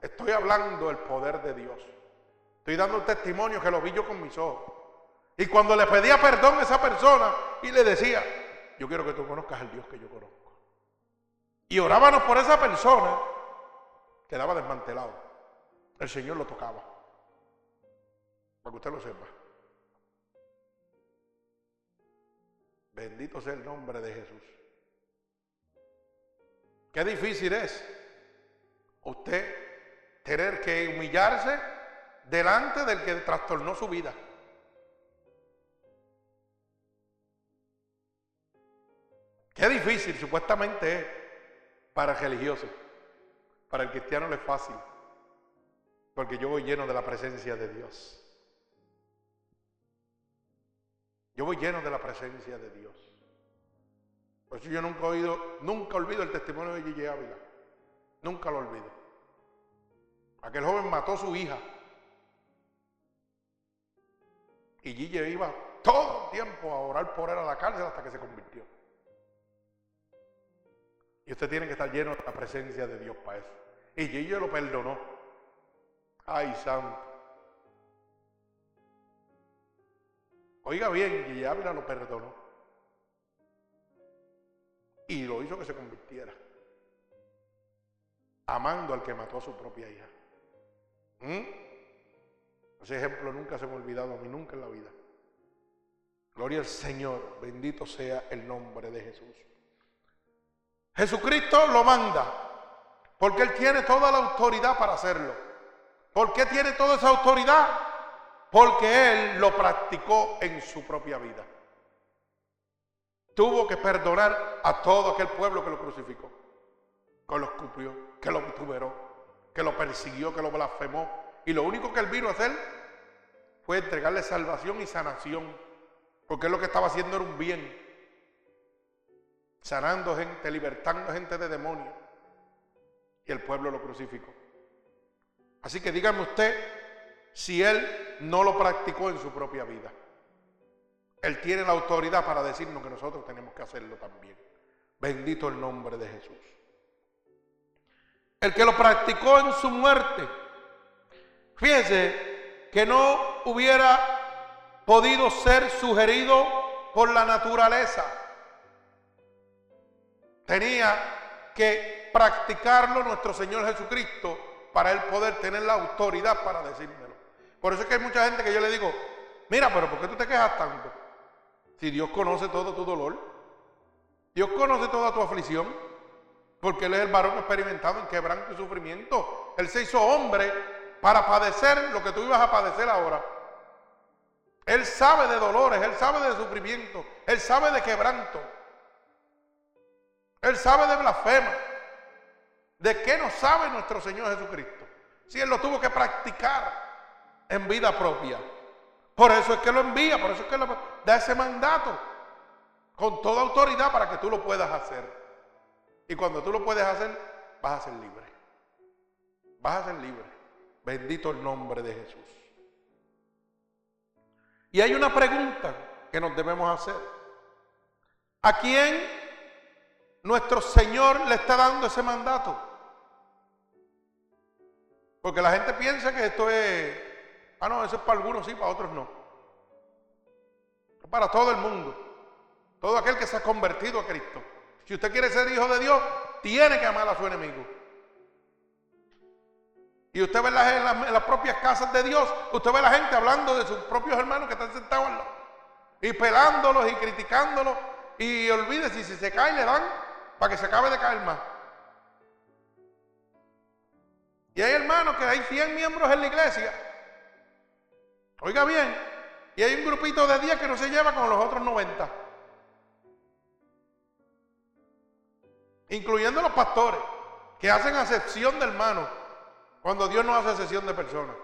Estoy hablando el poder de Dios. Estoy dando un testimonio que lo vi yo con mis ojos. Y cuando le pedía perdón a esa persona y le decía, yo quiero que tú conozcas al Dios que yo conozco. Y orábamos por esa persona, quedaba desmantelado. El Señor lo tocaba. Para que usted lo sepa. Bendito sea el nombre de Jesús. Qué difícil es usted tener que humillarse delante del que trastornó su vida. Qué difícil supuestamente es para el religioso. Para el cristiano no es fácil. Porque yo voy lleno de la presencia de Dios. Yo voy lleno de la presencia de Dios. Por eso yo nunca he oído, nunca olvido el testimonio de Gigi Ávila. Nunca lo olvido. Aquel joven mató a su hija. Y Gigi iba todo el tiempo a orar por él a la cárcel hasta que se convirtió. Y usted tiene que estar lleno de la presencia de Dios para eso. Y Gigi lo perdonó. Ay, santo. Oiga bien, Gigi Ávila lo perdonó. Y lo hizo que se convirtiera. Amando al que mató a su propia hija. ¿Mm? Ese ejemplo nunca se me ha olvidado a mí, nunca en la vida. Gloria al Señor, bendito sea el nombre de Jesús. Jesucristo lo manda, porque Él tiene toda la autoridad para hacerlo. ¿Por qué tiene toda esa autoridad? Porque Él lo practicó en su propia vida. Tuvo que perdonar a todo aquel pueblo que lo crucificó, que lo escupió, que lo vituperó, que lo persiguió, que lo blasfemó. Y lo único que Él vino a hacer fue entregarle salvación y sanación, porque lo que estaba haciendo era un bien sanando gente, libertando gente de demonios. Y el pueblo lo crucificó. Así que dígame usted si él no lo practicó en su propia vida. Él tiene la autoridad para decirnos que nosotros tenemos que hacerlo también. Bendito el nombre de Jesús. El que lo practicó en su muerte. Fíjese que no hubiera podido ser sugerido por la naturaleza Tenía que practicarlo nuestro Señor Jesucristo para él poder tener la autoridad para decírmelo. Por eso es que hay mucha gente que yo le digo, mira, pero ¿por qué tú te quejas tanto? Si Dios conoce todo tu dolor, Dios conoce toda tu aflicción, porque Él es el varón experimentado en quebranto y sufrimiento. Él se hizo hombre para padecer lo que tú ibas a padecer ahora. Él sabe de dolores, Él sabe de sufrimiento, Él sabe de quebranto. Él sabe de blasfema. ¿De qué no sabe nuestro Señor Jesucristo? Si Él lo tuvo que practicar en vida propia. Por eso es que lo envía, por eso es que le da ese mandato con toda autoridad para que tú lo puedas hacer. Y cuando tú lo puedes hacer, vas a ser libre. Vas a ser libre. Bendito el nombre de Jesús. Y hay una pregunta que nos debemos hacer. ¿A quién nuestro Señor le está dando ese mandato. Porque la gente piensa que esto es, ah, no, eso es para algunos sí, para otros no. Es para todo el mundo. Todo aquel que se ha convertido a Cristo. Si usted quiere ser hijo de Dios, tiene que amar a su enemigo. Y usted ve en las, propias casas de Dios, usted ve la gente hablando de sus propios hermanos que están sentados. Y pelándolos y criticándolos. Y olvídese, si se cae le dan para que se acabe de caer más. Y hay hermanos que hay 100 miembros en la iglesia. Oiga bien, y hay un grupito de 10 que no se lleva con los otros 90. Incluyendo los pastores, que hacen acepción de hermanos, cuando Dios no hace acepción de personas.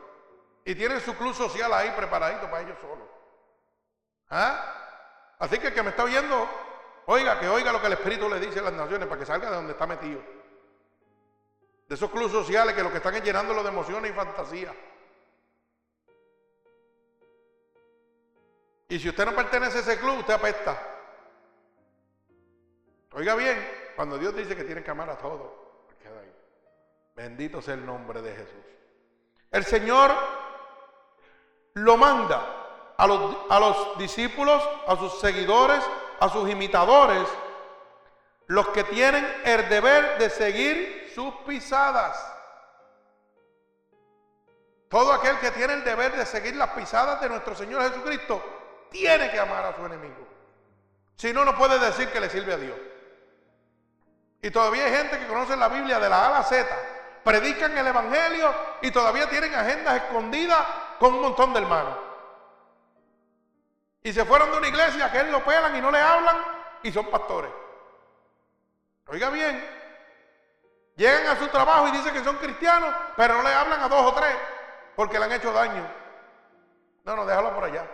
Y tienen su club social ahí preparadito para ellos solos. ¿Ah? Así que el que me está oyendo, Oiga, que oiga lo que el Espíritu le dice a las naciones para que salga de donde está metido. De esos clubes sociales que lo que están es llenándolo de emociones y fantasía. Y si usted no pertenece a ese club, usted apesta. Oiga bien, cuando Dios dice que tiene que amar a todos, queda ahí. Bendito sea el nombre de Jesús. El Señor lo manda a los, a los discípulos, a sus seguidores, a sus imitadores, los que tienen el deber de seguir sus pisadas. Todo aquel que tiene el deber de seguir las pisadas de nuestro Señor Jesucristo tiene que amar a su enemigo. Si no, no puede decir que le sirve a Dios. Y todavía hay gente que conoce la Biblia de la A a la Z, predican el Evangelio y todavía tienen agendas escondidas con un montón de hermanos. Y se fueron de una iglesia que él lo pelan y no le hablan y son pastores. Oiga bien, llegan a su trabajo y dicen que son cristianos, pero no le hablan a dos o tres porque le han hecho daño. No, no, déjalo por allá.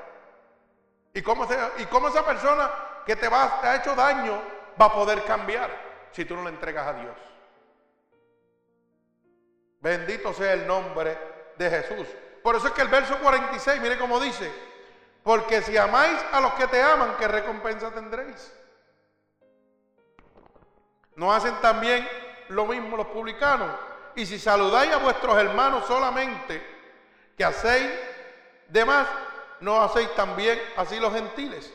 ¿Y cómo, y cómo esa persona que te, te ha hecho daño va a poder cambiar si tú no le entregas a Dios? Bendito sea el nombre de Jesús. Por eso es que el verso 46, mire cómo dice, porque si amáis a los que te aman, ¿qué recompensa tendréis? ¿No hacen también lo mismo los publicanos? Y si saludáis a vuestros hermanos solamente, que hacéis de más, ¿no hacéis también así los gentiles?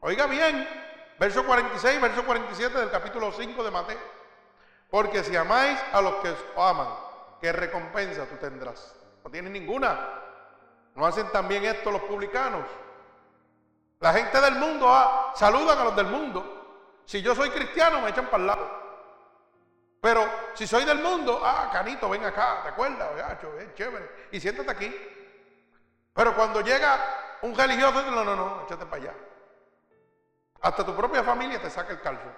Oiga bien, verso 46, verso 47 del capítulo 5 de Mateo. Porque si amáis a los que os aman, ¿qué recompensa tú tendrás? No tienes ninguna. ¿No hacen también esto los publicanos? La gente del mundo ah, saludan a los del mundo. Si yo soy cristiano, me echan para el lado. Pero si soy del mundo, ah, Canito, ven acá, ¿te acuerdas? es chévere. Y siéntate aquí. Pero cuando llega un religioso, no, no, no, échate para allá. Hasta tu propia familia te saca el calzo,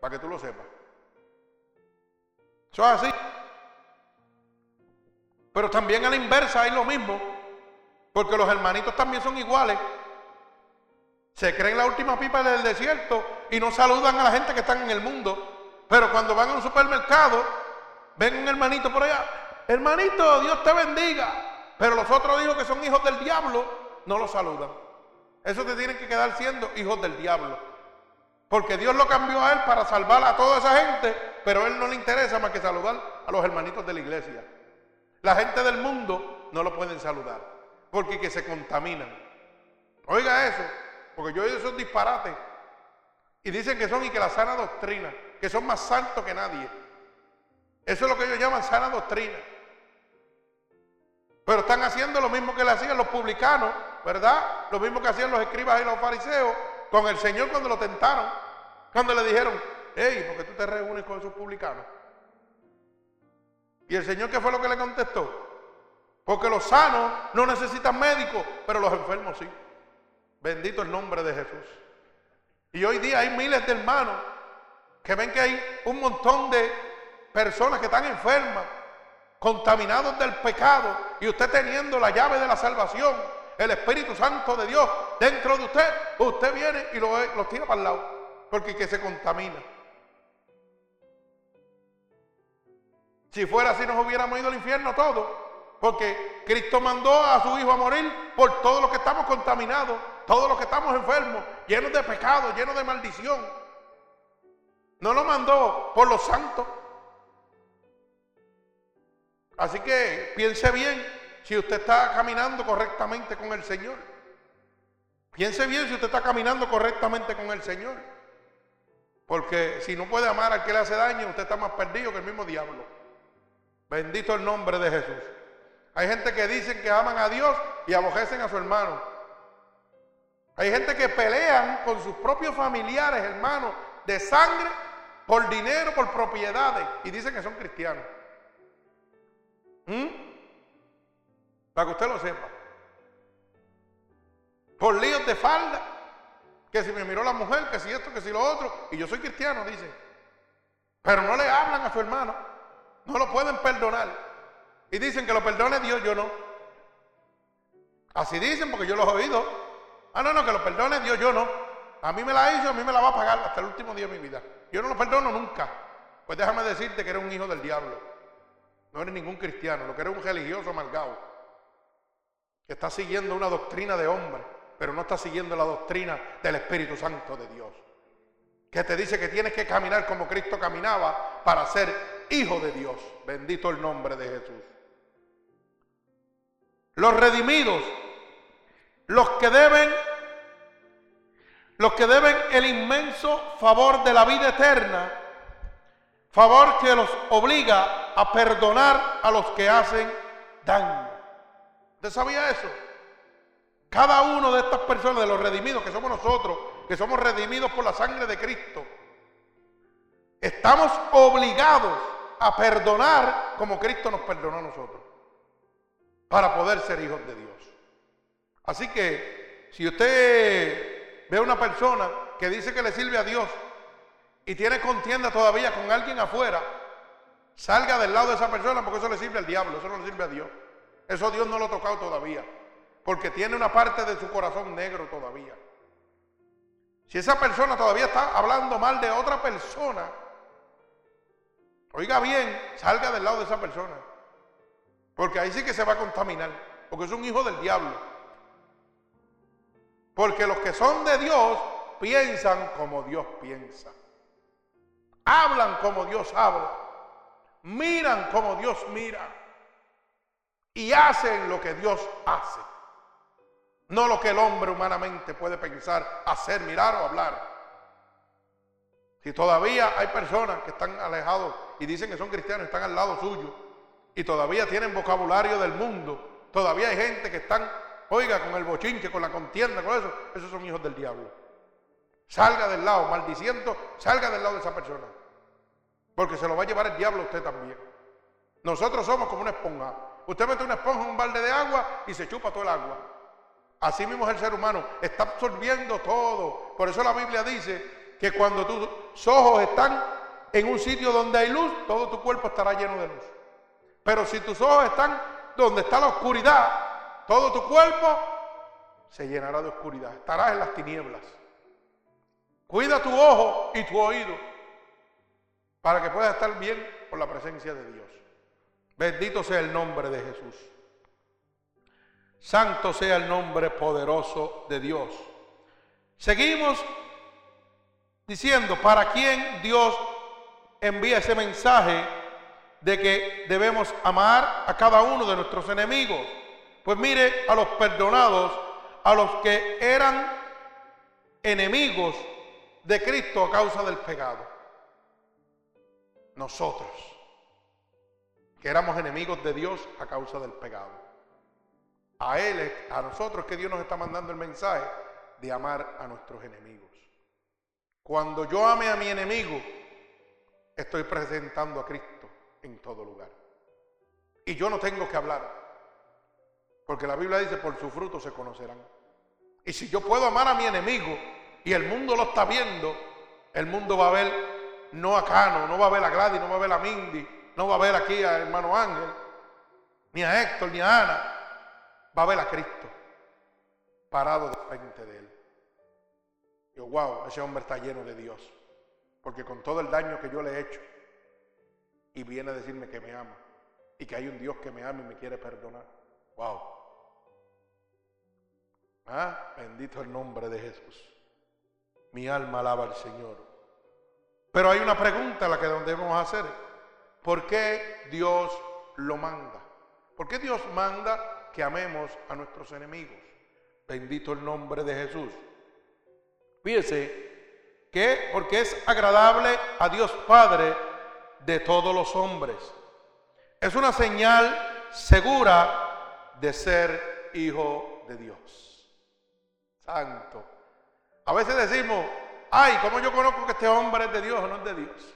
para que tú lo sepas. Eso es así. Pero también a la inversa hay lo mismo, porque los hermanitos también son iguales. Se creen la última pipa del desierto y no saludan a la gente que está en el mundo. Pero cuando van a un supermercado, ven un hermanito por allá. Hermanito, Dios te bendiga. Pero los otros hijos que son hijos del diablo, no los saludan. Eso te tienen que quedar siendo hijos del diablo. Porque Dios lo cambió a él para salvar a toda esa gente, pero a él no le interesa más que saludar a los hermanitos de la iglesia. La gente del mundo no lo pueden saludar, porque que se contaminan. Oiga eso, porque yo oído esos disparates. Y dicen que son y que la sana doctrina, que son más santos que nadie. Eso es lo que ellos llaman sana doctrina. Pero están haciendo lo mismo que le hacían los publicanos, ¿verdad? Lo mismo que hacían los escribas y los fariseos con el Señor cuando lo tentaron. Cuando le dijeron, hey, ¿por qué tú te reúnes con esos publicanos? Y el Señor, ¿qué fue lo que le contestó? Porque los sanos no necesitan médicos, pero los enfermos sí. Bendito el nombre de Jesús. Y hoy día hay miles de hermanos que ven que hay un montón de personas que están enfermas, contaminados del pecado, y usted teniendo la llave de la salvación, el Espíritu Santo de Dios dentro de usted, usted viene y los lo tira para el lado, porque que se contamina. Si fuera así nos hubiéramos ido al infierno todos, porque Cristo mandó a su Hijo a morir por todos los que estamos contaminados, todos los que estamos enfermos, llenos de pecado, llenos de maldición. No lo mandó por los santos. Así que piense bien si usted está caminando correctamente con el Señor. Piense bien si usted está caminando correctamente con el Señor. Porque si no puede amar al que le hace daño, usted está más perdido que el mismo diablo. Bendito el nombre de Jesús. Hay gente que dicen que aman a Dios y abojecen a su hermano. Hay gente que pelean con sus propios familiares, hermanos, de sangre, por dinero, por propiedades, y dicen que son cristianos. ¿Mm? Para que usted lo sepa. Por líos de falda, que si me miró la mujer, que si esto, que si lo otro, y yo soy cristiano, dicen. Pero no le hablan a su hermano, no lo pueden perdonar. Y dicen que lo perdone Dios, yo no. Así dicen porque yo los he oído. Ah, no, no, que lo perdone Dios, yo no. A mí me la hizo, a mí me la va a pagar hasta el último día de mi vida. Yo no lo perdono nunca. Pues déjame decirte que eres un hijo del diablo. No eres ningún cristiano, lo que eres un religioso amargado. Que está siguiendo una doctrina de hombre. pero no estás siguiendo la doctrina del Espíritu Santo de Dios. Que te dice que tienes que caminar como Cristo caminaba para ser hijo de Dios. Bendito el nombre de Jesús. Los redimidos, los que deben los que deben el inmenso favor de la vida eterna, favor que los obliga a perdonar a los que hacen daño. ¿Usted sabía eso? Cada uno de estas personas, de los redimidos, que somos nosotros, que somos redimidos por la sangre de Cristo, estamos obligados a perdonar como Cristo nos perdonó a nosotros, para poder ser hijos de Dios. Así que, si usted ve a una persona que dice que le sirve a Dios y tiene contienda todavía con alguien afuera, salga del lado de esa persona porque eso le sirve al diablo, eso no le sirve a Dios. Eso Dios no lo ha tocado todavía porque tiene una parte de su corazón negro todavía. Si esa persona todavía está hablando mal de otra persona, oiga bien, salga del lado de esa persona. Porque ahí sí que se va a contaminar, porque es un hijo del diablo. Porque los que son de Dios piensan como Dios piensa. Hablan como Dios habla. Miran como Dios mira. Y hacen lo que Dios hace. No lo que el hombre humanamente puede pensar, hacer, mirar o hablar. Si todavía hay personas que están alejados y dicen que son cristianos, están al lado suyo y todavía tienen vocabulario del mundo, todavía hay gente que están, oiga, con el bochinche, con la contienda, con eso, esos son hijos del diablo. Salga del lado, maldiciendo, salga del lado de esa persona. Porque se lo va a llevar el diablo a usted también. Nosotros somos como una esponja. Usted mete una esponja en un balde de agua y se chupa todo el agua. Así mismo es el ser humano, está absorbiendo todo. Por eso la Biblia dice que cuando tus ojos están en un sitio donde hay luz, todo tu cuerpo estará lleno de luz. Pero si tus ojos están donde está la oscuridad, todo tu cuerpo se llenará de oscuridad, estarás en las tinieblas. Cuida tu ojo y tu oído para que puedas estar bien por la presencia de Dios. Bendito sea el nombre de Jesús. Santo sea el nombre poderoso de Dios. Seguimos diciendo, ¿para quién Dios envía ese mensaje de que debemos amar a cada uno de nuestros enemigos? Pues mire a los perdonados, a los que eran enemigos de Cristo a causa del pecado. Nosotros, que éramos enemigos de Dios a causa del pecado. A Él, a nosotros que Dios nos está mandando el mensaje de amar a nuestros enemigos. Cuando yo ame a mi enemigo, estoy presentando a Cristo en todo lugar. Y yo no tengo que hablar, porque la Biblia dice, por su fruto se conocerán. Y si yo puedo amar a mi enemigo y el mundo lo está viendo, el mundo va a ver no a Cano, no va a ver a Gladys, no va a ver a Mindy, no va a ver aquí a hermano Ángel, ni a Héctor, ni a Ana, va a ver a Cristo parado de frente de él. Yo, wow, ese hombre está lleno de Dios. Porque con todo el daño que yo le he hecho, y viene a decirme que me ama, y que hay un Dios que me ama y me quiere perdonar. Wow. Ah, bendito el nombre de Jesús. Mi alma alaba al Señor. Pero hay una pregunta a la que debemos hacer. ¿Por qué Dios lo manda? ¿Por qué Dios manda que amemos a nuestros enemigos. Bendito el nombre de Jesús. Fíjese que porque es agradable a Dios Padre de todos los hombres. Es una señal segura de ser hijo de Dios. Santo. A veces decimos, ay, ¿cómo yo conozco que este hombre es de Dios o no es de Dios?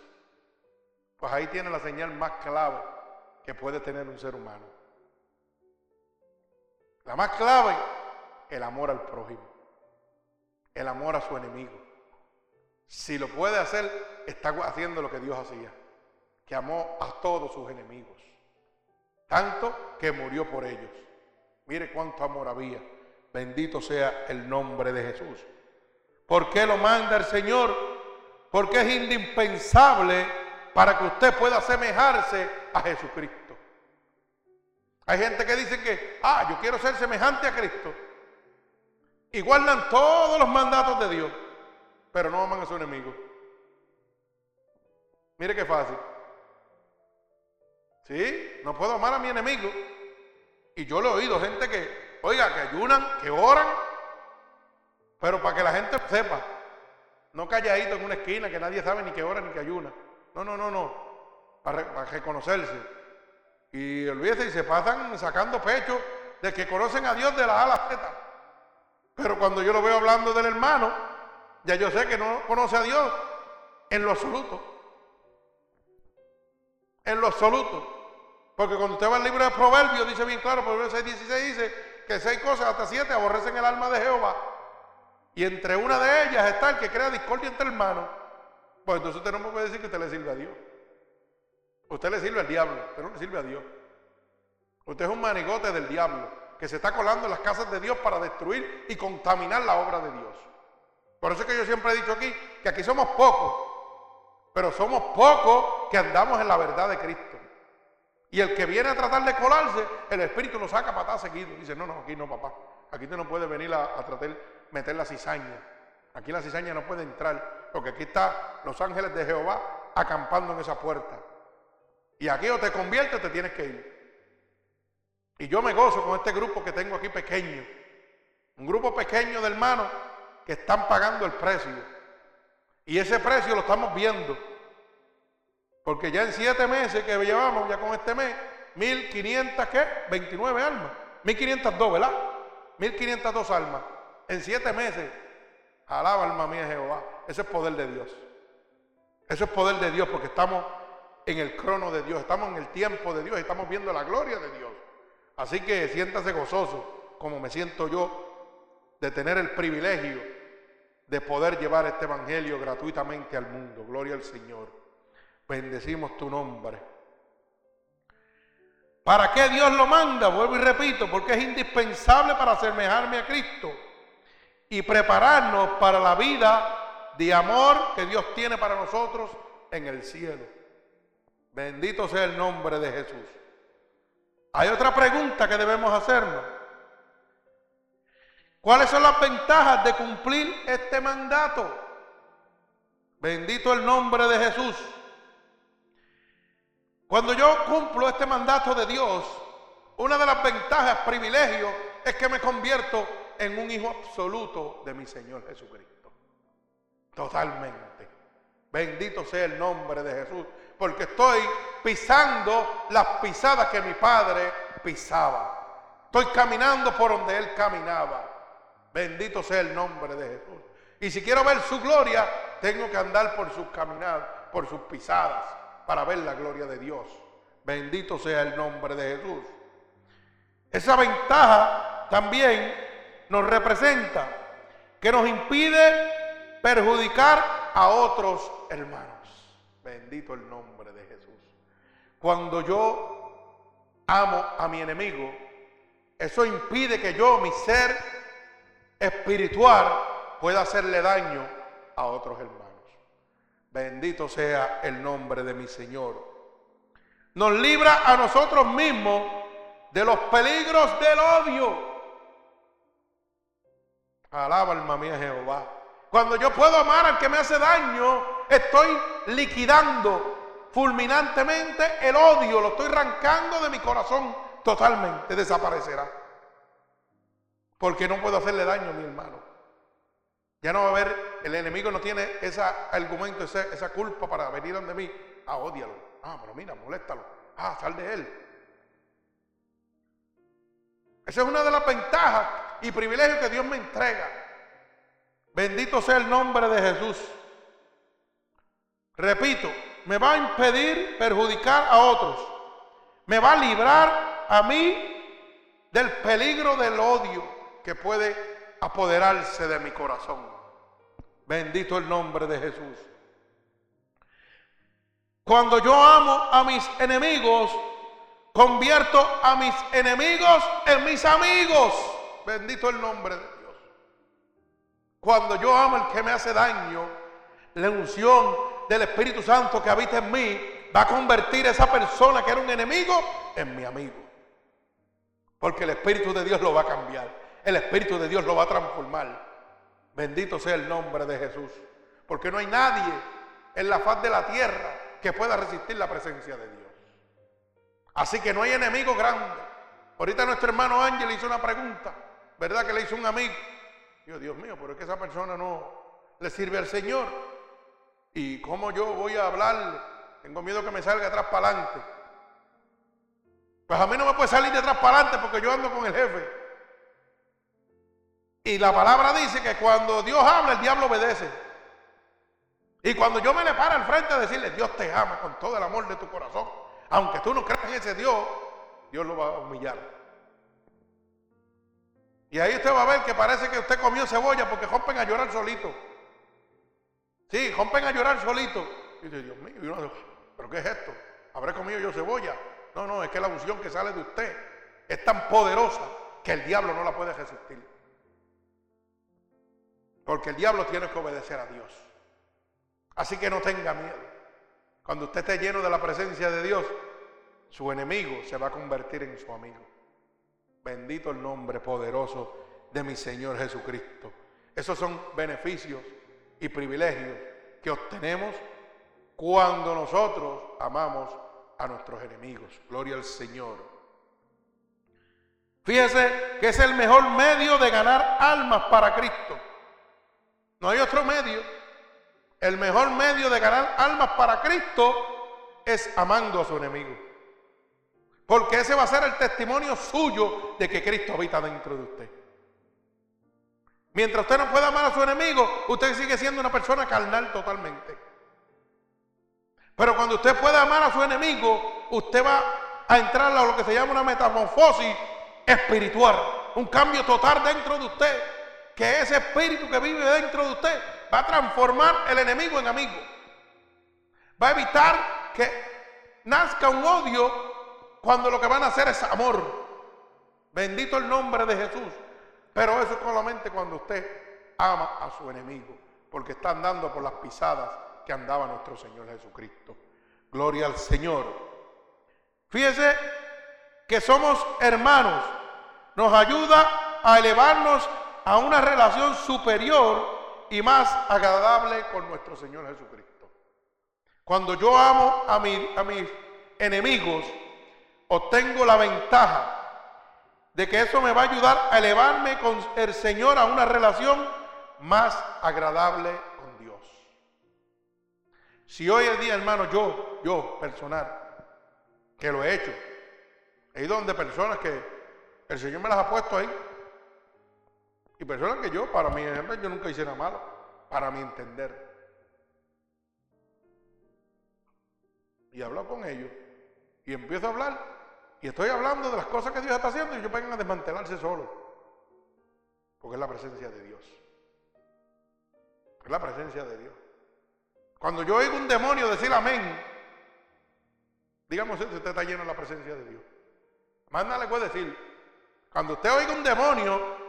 Pues ahí tiene la señal más clave que puede tener un ser humano. La más clave, el amor al prójimo, el amor a su enemigo. Si lo puede hacer, está haciendo lo que Dios hacía, que amó a todos sus enemigos, tanto que murió por ellos. Mire cuánto amor había. Bendito sea el nombre de Jesús. ¿Por qué lo manda el Señor? Porque es indispensable para que usted pueda asemejarse a Jesucristo. Hay gente que dice que, ah, yo quiero ser semejante a Cristo. y guardan todos los mandatos de Dios, pero no aman a su enemigo. Mire qué fácil. ¿Sí? No puedo amar a mi enemigo. Y yo lo he oído, gente que, oiga, que ayunan, que oran, pero para que la gente sepa, no calladito en una esquina que nadie sabe ni que ora ni que ayuna. No, no, no, no. Para, reconocerse. Y olvídese, y se pasan sacando pecho de que conocen a Dios de la A a la Z. Pero cuando yo lo veo hablando del hermano, ya yo sé que no conoce a Dios en lo absoluto. En lo absoluto. Porque cuando usted va al libro de Proverbios, dice bien claro, Proverbios 6, 16 dice que seis cosas hasta siete aborrecen el alma de Jehová. Y entre una de ellas está el que crea discordia entre hermanos. Pues entonces usted no puede decir que usted le sirve a Dios. Usted le sirve al diablo, usted no le sirve a Dios. Usted es un manigote del diablo que se está colando en las casas de Dios para destruir y contaminar la obra de Dios. Por eso es que yo siempre he dicho aquí que aquí somos pocos, pero somos pocos que andamos en la verdad de Cristo. Y el que viene a tratar de colarse, el Espíritu lo saca para estar seguido. Dice, no, no, aquí no, papá. Aquí usted no puede venir a, a tratar meter la cizaña. Aquí la cizaña no puede entrar, porque aquí están los ángeles de Jehová acampando en esa puerta. Y aquí o te conviertes o te tienes que ir. Y yo me gozo con este grupo que tengo aquí pequeño. Un grupo pequeño de hermanos que están pagando el precio. Y ese precio lo estamos viendo. Porque ya en siete meses que llevamos, ya con este mes, 1500, ¿qué? 29 almas. 1502, ¿verdad? 1502 almas en siete meses. Alaba alma mía Jehová. Ese es poder de Dios. Eso es poder de Dios porque estamos en el crono de Dios, estamos en el tiempo de Dios, estamos viendo la gloria de Dios. Así que siéntase gozoso, como me siento yo, de tener el privilegio de poder llevar este evangelio gratuitamente al mundo. Gloria al Señor. Bendecimos tu nombre. ¿Para qué Dios lo manda? Vuelvo y repito, porque es indispensable para asemejarme a Cristo y prepararnos para la vida de amor que Dios tiene para nosotros en el cielo. Bendito sea el nombre de Jesús. Hay otra pregunta que debemos hacernos. ¿Cuáles son las ventajas de cumplir este mandato? Bendito el nombre de Jesús. Cuando yo cumplo este mandato de Dios, una de las ventajas, privilegios, es que me convierto en un hijo absoluto de mi Señor Jesucristo. Totalmente. Bendito sea el nombre de Jesús, porque estoy pisando las pisadas que mi Padre pisaba. Estoy caminando por donde Él caminaba. Bendito sea el nombre de Jesús. Y si quiero ver su gloria, tengo que andar por sus caminadas, por sus pisadas, para ver la gloria de Dios. Bendito sea el nombre de Jesús. Esa ventaja también nos representa, que nos impide perjudicar a otros hermanos. Bendito el nombre de Jesús. Cuando yo amo a mi enemigo, eso impide que yo, mi ser espiritual, pueda hacerle daño a otros hermanos. Bendito sea el nombre de mi Señor. Nos libra a nosotros mismos de los peligros del odio Alaba alma mía Jehová. Cuando yo puedo amar al que me hace daño, estoy liquidando fulminantemente el odio, lo estoy arrancando de mi corazón totalmente, desaparecerá. Porque no puedo hacerle daño a mi hermano. Ya no va a haber, el enemigo no tiene ese argumento, esa, culpa para venir donde mí. Ah, odialo. Ah, pero mira, moléstalo. Ah, sal de él. Esa es una de las ventajas y privilegios que Dios me entrega. Bendito sea el nombre de Jesús. Repito, me va a impedir perjudicar a otros. Me va a librar a mí del peligro del odio que puede apoderarse de mi corazón. Bendito el nombre de Jesús. Cuando yo amo a mis enemigos, convierto a mis enemigos en mis amigos. Bendito el nombre de Dios. Cuando yo amo al que me hace daño, la unción del Espíritu Santo que habita en mí va a convertir a esa persona que era un enemigo en mi amigo. Porque el Espíritu de Dios lo va a cambiar. el Espíritu de Dios lo va a transformar. Bendito sea el nombre de Jesús. Porque no hay nadie en la faz de la tierra que pueda resistir la presencia de Dios. Así que no hay enemigo grande. Ahorita nuestro hermano Ángel hizo una pregunta, ¿verdad? Que le hizo un amigo. Yo, Dios mío, pero es que esa persona no le sirve al Señor. ¿Y cómo yo voy a hablar? Tengo miedo que me salga atrás para adelante. Pues a mí no me puede salir de atrás para adelante porque yo ando con el jefe. Y la palabra dice que cuando Dios habla, el diablo obedece. Y cuando yo me le paro al frente a decirle, Dios te ama con todo el amor de tu corazón, aunque tú no creas en ese Dios, Dios lo va a humillar. Y ahí usted va a ver que parece que usted comió cebolla porque rompen a llorar solito. Sí, rompen a llorar solito. Y dice, Dios mío, ¿pero qué es esto? ¿Habré comido yo cebolla? No, no, es que la unción que sale de usted es tan poderosa que el diablo no la puede resistir. Porque el diablo tiene que obedecer a Dios. Así que no tenga miedo. Cuando usted esté lleno de la presencia de Dios, su enemigo se va a convertir en su amigo. Bendito el nombre poderoso de mi Señor Jesucristo. Esos son beneficios y privilegios que obtenemos cuando nosotros amamos a nuestros enemigos. Gloria al Señor. Fíjese que es el mejor medio de ganar almas para Cristo. No hay otro medio. El mejor medio de ganar almas para Cristo es amando a su enemigo. Porque ese va a ser el testimonio suyo de que Cristo habita dentro de usted. Mientras usted no pueda amar a su enemigo, usted sigue siendo una persona carnal totalmente. Pero cuando usted pueda amar a su enemigo, usted va a entrar a lo que se llama una metamorfosis espiritual, un cambio total dentro de usted, que ese espíritu que vive dentro de usted va a transformar el enemigo en amigo. Va a evitar que nazca un odio cuando lo que van a hacer es amor. Bendito el nombre de Jesús. Pero eso es solamente cuando usted ama a su enemigo, porque está andando por las pisadas que andaba nuestro Señor Jesucristo. Gloria al Señor. Fíjese que somos hermanos. Nos ayuda a elevarnos a una relación superior y más agradable con nuestro Señor Jesucristo. Cuando yo amo a, a mis enemigos, obtengo la ventaja de que eso me va a ayudar a elevarme con el Señor a una relación más agradable con Dios. Si hoy en día, hermano, yo, yo personal, que lo he hecho, he ido donde personas que el Señor me las ha puesto ahí, y personas que yo, para mi ejemplo, yo nunca hice nada malo, para mi entender. Y hablo con ellos, y empiezo a hablar, y estoy hablando de las cosas que Dios está haciendo y ellos vengan a desmantelarse solos. Porque es la presencia de Dios. Es la presencia de Dios. Cuando yo oigo un demonio decir amén, digamos si usted está lleno de la presencia de Dios. Más nada le puede decir. Cuando usted oiga un demonio,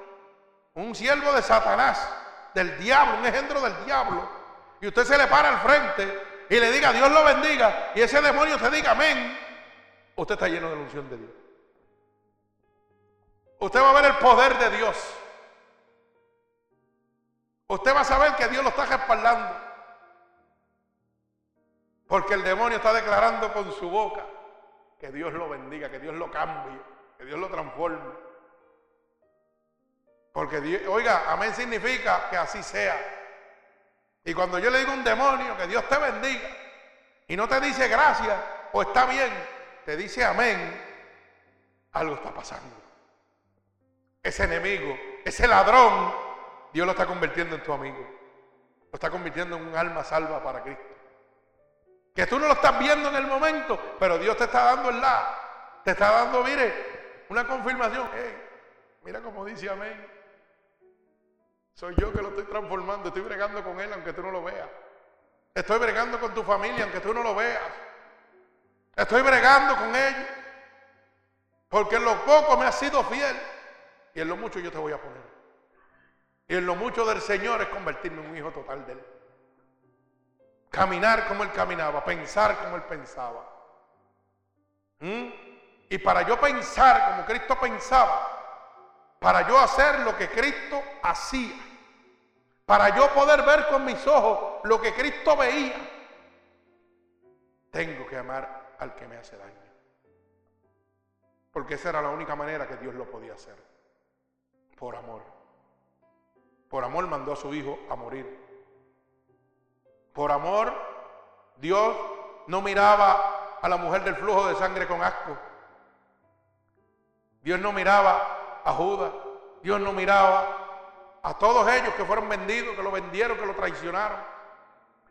un siervo de Satanás, del diablo, un engendro del diablo, y usted se le para al frente y le diga Dios lo bendiga, y ese demonio se diga amén, usted está lleno de la unción de Dios. Usted va a ver el poder de Dios. Usted va a saber que Dios lo está respaldando. Porque el demonio está declarando con su boca que Dios lo bendiga, que Dios lo cambie, que Dios lo transforme. Porque, oiga, amén significa que así sea. Y cuando yo le digo a un demonio que Dios te bendiga y no te dice gracias o está bien, te dice amén, algo está pasando. Ese enemigo, ese ladrón, Dios lo está convirtiendo en tu amigo. Lo está convirtiendo en un alma salva para Cristo. Que tú no lo estás viendo en el momento, pero Dios te está dando el la. Te está dando, mire, una confirmación. mira como dice amén. Soy yo que lo estoy transformando. Estoy bregando con Él aunque tú no lo veas. Estoy bregando con tu familia aunque tú no lo veas. Estoy bregando con ellos. Porque en lo poco me has sido fiel. Y en lo mucho yo te voy a poner. Y en lo mucho del Señor es convertirme en un hijo total de Él. Caminar como Él caminaba. Pensar como Él pensaba. ¿Mm? Y para yo pensar como Cristo pensaba. para yo hacer lo que Cristo hacía, para yo poder ver con mis ojos lo que Cristo veía, tengo que amar al que me hace daño. Porque esa era la única manera que Dios lo podía hacer, por amor. Por amor mandó a su hijo a morir. Por amor, Dios no miraba a la mujer del flujo de sangre con asco. Dios no miraba a Judas. Dios no miraba a todos ellos que fueron vendidos, que lo vendieron, que lo traicionaron.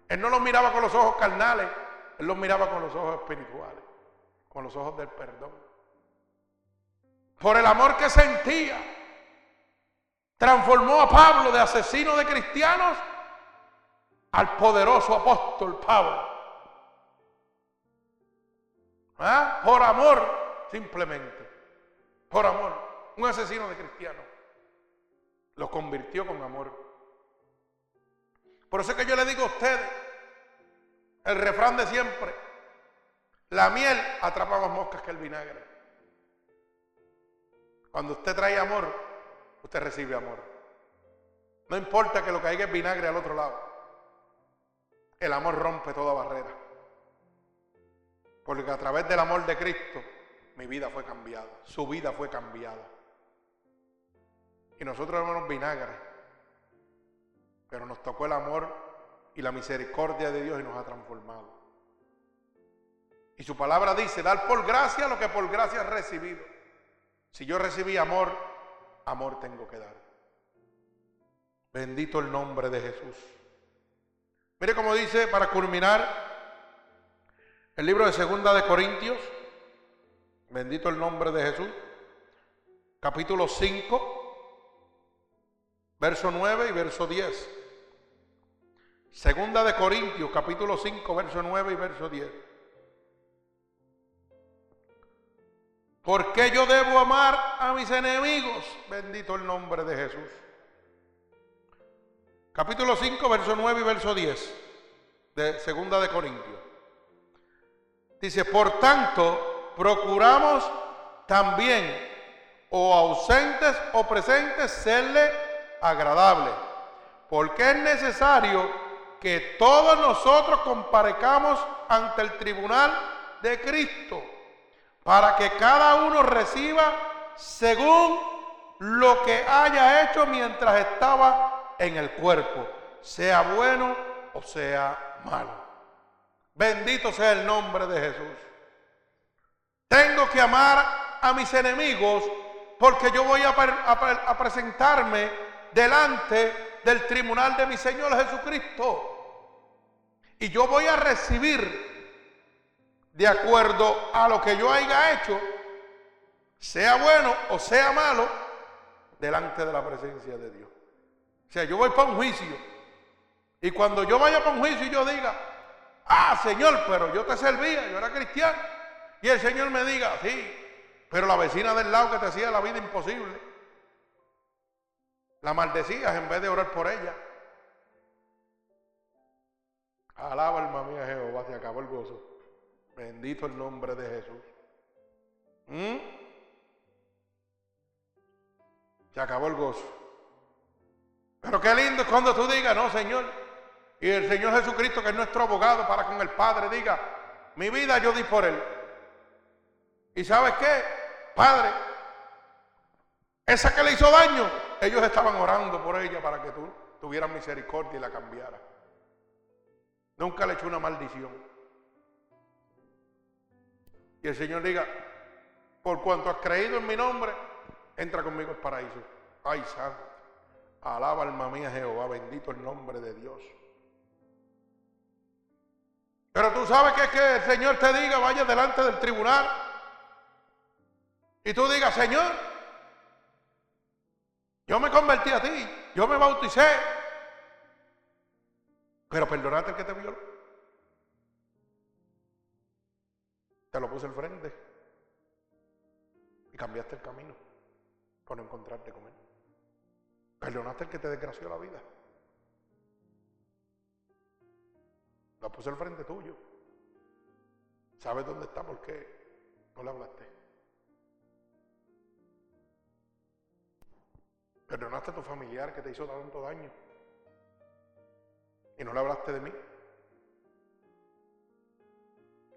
Él no los miraba con los ojos carnales, él los miraba con los ojos espirituales, con los ojos del perdón. Por el amor que sentía, transformó a Pablo de asesino de cristianos al poderoso apóstol Pablo. ¿Ah? Por amor, simplemente. Por amor. Un asesino de cristianos. Lo convirtió con amor. Por eso es que yo le digo a ustedes, el refrán de siempre, la miel atrapa más moscas que el vinagre. Cuando usted trae amor, usted recibe amor. No importa que lo caiga es vinagre al otro lado. El amor rompe toda barrera. Porque a través del amor de Cristo, mi vida fue cambiada. Su vida fue cambiada. Y nosotros éramos vinagre. Pero nos tocó el amor y la misericordia de Dios y nos ha transformado. Y su palabra dice, dar por gracia lo que por gracia has recibido. Si yo recibí amor, amor tengo que dar. Bendito el nombre de Jesús. Mire cómo dice, para culminar, el libro de Segunda de Corintios, bendito el nombre de Jesús, capítulo 5, verso 9 y verso 10. Segunda de Corintios, capítulo 5, verso 9 y verso 10. ¿Por qué yo debo amar a mis enemigos? Bendito el nombre de Jesús. Capítulo 5, verso 9 y verso 10 de Segunda de Corintios. Dice, por tanto, procuramos también, o ausentes o presentes, serle agradable, porque es necesario que todos nosotros comparezcamos ante el tribunal de Cristo, para que cada uno reciba según lo que haya hecho mientras estaba en el cuerpo, sea bueno o sea malo. Bendito sea el nombre de Jesús. Tengo que amar a mis enemigos porque yo voy a, presentarme delante del tribunal de mi Señor Jesucristo. Y yo voy a recibir de acuerdo a lo que yo haya hecho, sea bueno o sea malo, delante de la presencia de Dios. O sea, yo voy para un juicio. Y cuando yo vaya para un juicio y yo diga, Ah, Señor, pero yo te servía, yo era cristiano. Y el Señor me diga, sí, pero la vecina del lado que te hacía la vida imposible, la maldecías en vez de orar por ella. Alaba alma mía Jehová, se acabó el gozo. Bendito el nombre de Jesús. ¿Mm? Se acabó el gozo. Pero qué lindo es cuando tú digas, no, Señor, y el Señor Jesucristo, que es nuestro abogado para con el Padre, diga, mi vida yo di por Él. ¿Y sabes qué? Padre, esa que le hizo daño, ellos estaban orando por ella para que tú tuvieras misericordia y la cambiara. Nunca le echó una maldición. Y el Señor diga, por cuanto has creído en mi nombre, entra conmigo al paraíso. Ay, santo. Alaba alma mía Jehová, bendito el nombre de Dios. Pero tú sabes que es que el Señor te diga, vaya delante del tribunal. Y tú digas, Señor, yo me convertí a ti, yo me bauticé. Pero perdonaste el que te violó. Te lo puse al frente. Y cambiaste el camino por encontrarte con él. Perdonaste el que te desgració la vida. La puse al frente tuyo. ¿Sabes dónde está? ¿Por qué no le hablaste? Perdonaste a tu familiar que te hizo tanto daño. Y no le hablaste de mí.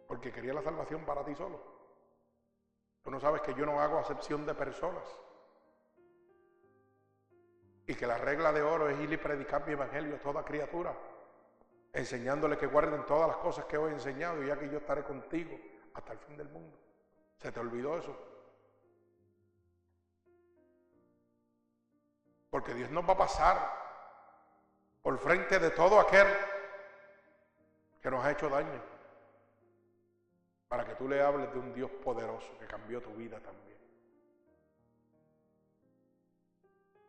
Porque quería la salvación para ti solo. Tú no sabes que yo no hago acepción de personas. Y que la regla de oro es ir y predicar mi evangelio a toda criatura. Enseñándole que guarden todas las cosas que hoy he enseñado, ya que yo estaré contigo hasta el fin del mundo. ¿Se te olvidó eso? Porque Dios nos va a pasar por frente de todo aquel que nos ha hecho daño. Para que tú le hables de un Dios poderoso que cambió tu vida también.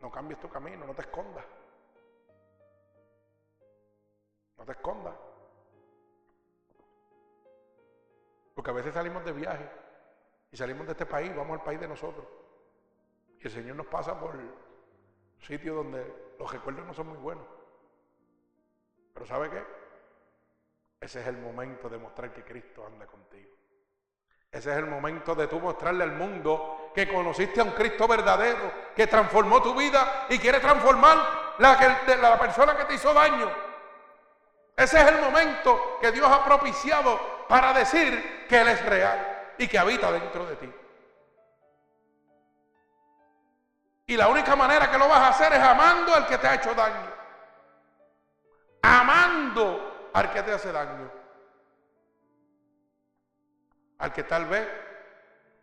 No cambies tu camino, no te escondas. No te escondas. Porque a veces salimos de viaje y salimos de este país, vamos al país de nosotros. Y el Señor nos pasa por sitios donde los recuerdos no son muy buenos. Pero ¿sabe qué? Ese es el momento de mostrar que Cristo anda contigo. Ese es el momento de tú mostrarle al mundo que conociste a un Cristo verdadero, que transformó tu vida y quiere transformar la, la persona que te hizo daño. Ese es el momento que Dios ha propiciado para decir que Él es real y que habita dentro de ti. Y la única manera que lo vas a hacer es amando al que te ha hecho daño. Amando al que te hace daño. Al que tal vez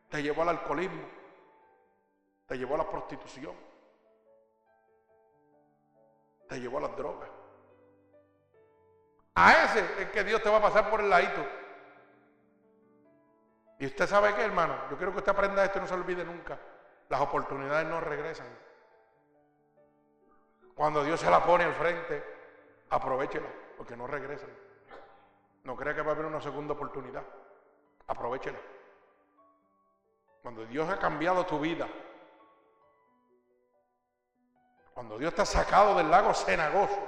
te llevó al alcoholismo, te llevó a la prostitución, te llevó a las drogas. A ese es que Dios te va a pasar por el ladito. Y usted sabe qué, hermano, yo quiero que usted aprenda esto y no se olvide nunca. Las oportunidades no regresan. Cuando Dios se la pone al frente, aprovechela, porque no regresan. No crea que va a haber una segunda oportunidad. Aprovechela. Cuando Dios ha cambiado tu vida, cuando Dios te ha sacado del lago cenagoso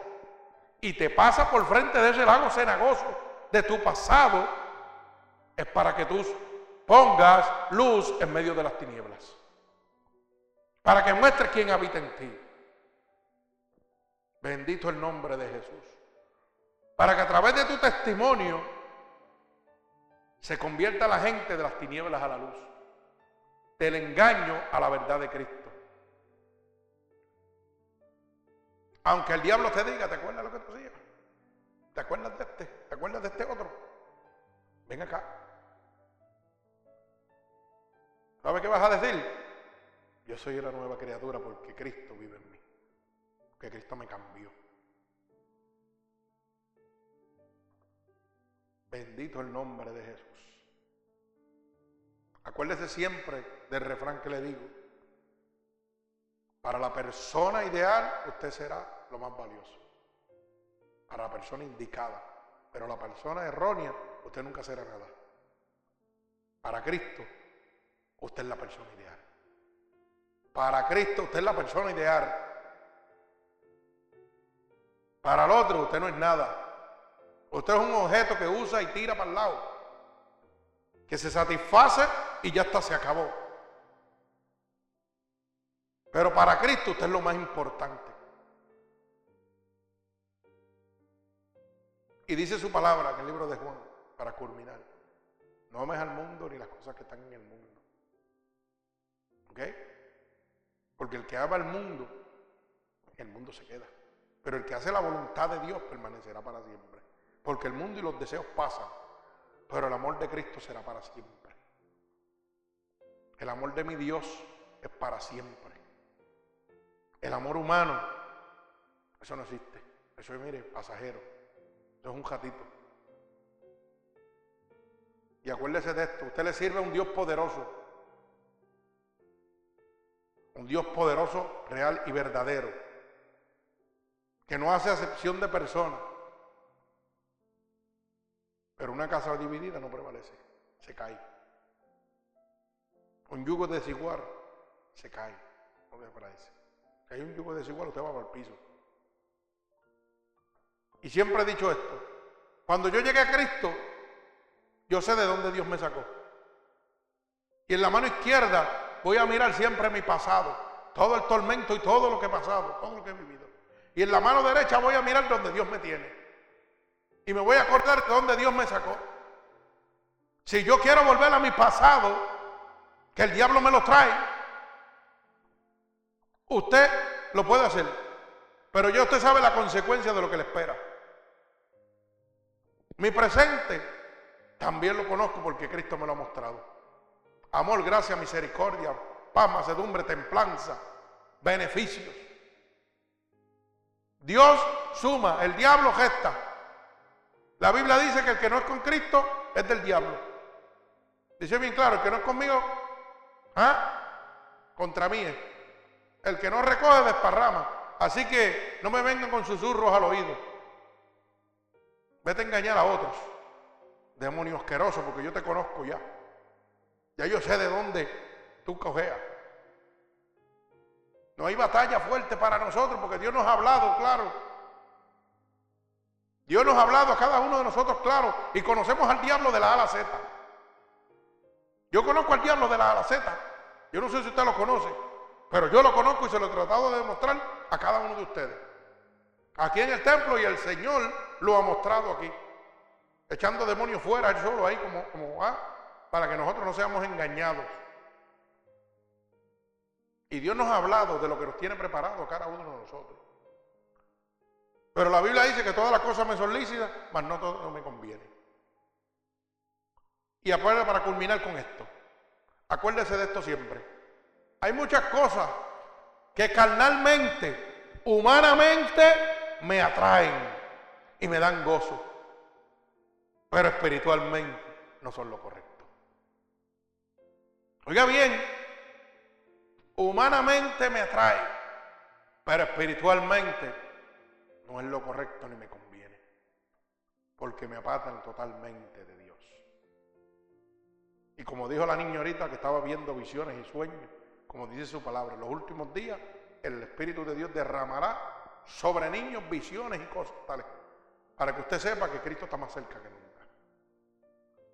y te pasa por frente de ese lago cenagoso de tu pasado, es para que tú pongas luz en medio de las tinieblas para que muestres quién habita en ti. Bendito el nombre de Jesús. Para que a través de tu testimonio se convierta la gente de las tinieblas a la luz, del engaño a la verdad de Cristo. Aunque el diablo te diga, ¿te acuerdas lo que tú hacías? ¿Te acuerdas de este? ¿Te acuerdas de este otro? Ven acá. ¿Sabes qué vas a decir? Yo soy una nueva criatura porque Cristo vive en mí. Porque Cristo me cambió. Bendito el nombre de Jesús. Acuérdese siempre del refrán que le digo. Para la persona ideal usted será lo más valioso. Para la persona indicada. Pero la persona errónea usted nunca será nada. Para Cristo usted es la persona ideal. Para Cristo usted es la persona ideal. Para el otro usted no es nada. Usted es un objeto que usa y tira para el lado. Que se satisface y ya está, se acabó. Pero para Cristo usted es lo más importante. Y dice su palabra en el libro de Juan, para culminar. No ames al mundo ni las cosas que están en el mundo. ¿Ok? Porque el que ama al mundo, el mundo se queda. Pero el que hace la voluntad de Dios permanecerá para siempre. Porque el mundo y los deseos pasan, pero el amor de Cristo será para siempre. El amor de mi Dios es para siempre. El amor humano, eso no existe. Eso es, mire, pasajero. Eso es un gatito. Y acuérdese de esto, usted le sirve a un Dios poderoso un Dios poderoso, real y verdadero, que no hace acepción de personas. Pero una casa dividida no prevalece, se cae. Un yugo desigual se cae, no prevalece. Si hay un yugo desigual, usted va para el piso. Y siempre he dicho esto, cuando yo llegué a Cristo, yo sé de dónde Dios me sacó. Y en la mano izquierda voy a mirar siempre mi pasado. todo el tormento y todo lo que he pasado, todo lo que he vivido. Y en la mano derecha voy a mirar donde Dios me tiene. Y me voy a acordar de donde Dios me sacó. Si yo quiero volver a mi pasado, que el diablo me lo trae, usted lo puede hacer. Pero ya usted sabe la consecuencia de lo que le espera. Mi presente también lo conozco porque Cristo me lo ha mostrado. Amor, gracia, misericordia, paz, macedumbre, templanza, beneficios. Dios suma, el diablo gesta. La Biblia dice que el que no es con Cristo es del diablo. Dice bien claro, el que no es conmigo, ¿ah? contra mí. El que no recoge desparrama. Así que no me vengan con susurros al oído. Vete a engañar a otros. Demonio asqueroso, porque yo te conozco ya. Ya yo sé de dónde tú cojeas. No hay batalla fuerte para nosotros porque Dios nos ha hablado, claro. Dios nos ha hablado a cada uno de nosotros, claro. Y conocemos al diablo de la A Z. Yo conozco al diablo de la A Z. Yo no sé si usted lo conoce, pero yo lo conozco y se lo he tratado de demostrar a cada uno de ustedes. Aquí en el templo y el Señor lo ha mostrado aquí. Echando demonios fuera, él solo ahí como, como ah, para que nosotros no seamos engañados. Y Dios nos ha hablado de lo que nos tiene preparado cada uno de nosotros. Pero la Biblia dice que todas las cosas me son lícitas, mas no todo me conviene. Y acuérdate para culminar con esto. Acuérdese de esto siempre. Hay muchas cosas que carnalmente, humanamente, me atraen y me dan gozo. Pero espiritualmente no son lo correcto. Oiga bien, humanamente me atrae, pero espiritualmente no es lo correcto ni me conviene, porque me apartan totalmente de Dios. Y como dijo la niña ahorita que estaba viendo visiones y sueños, como dice su palabra, en los últimos días el Espíritu de Dios derramará sobre niños visiones y cosas tales, para que usted sepa que Cristo está más cerca que nunca.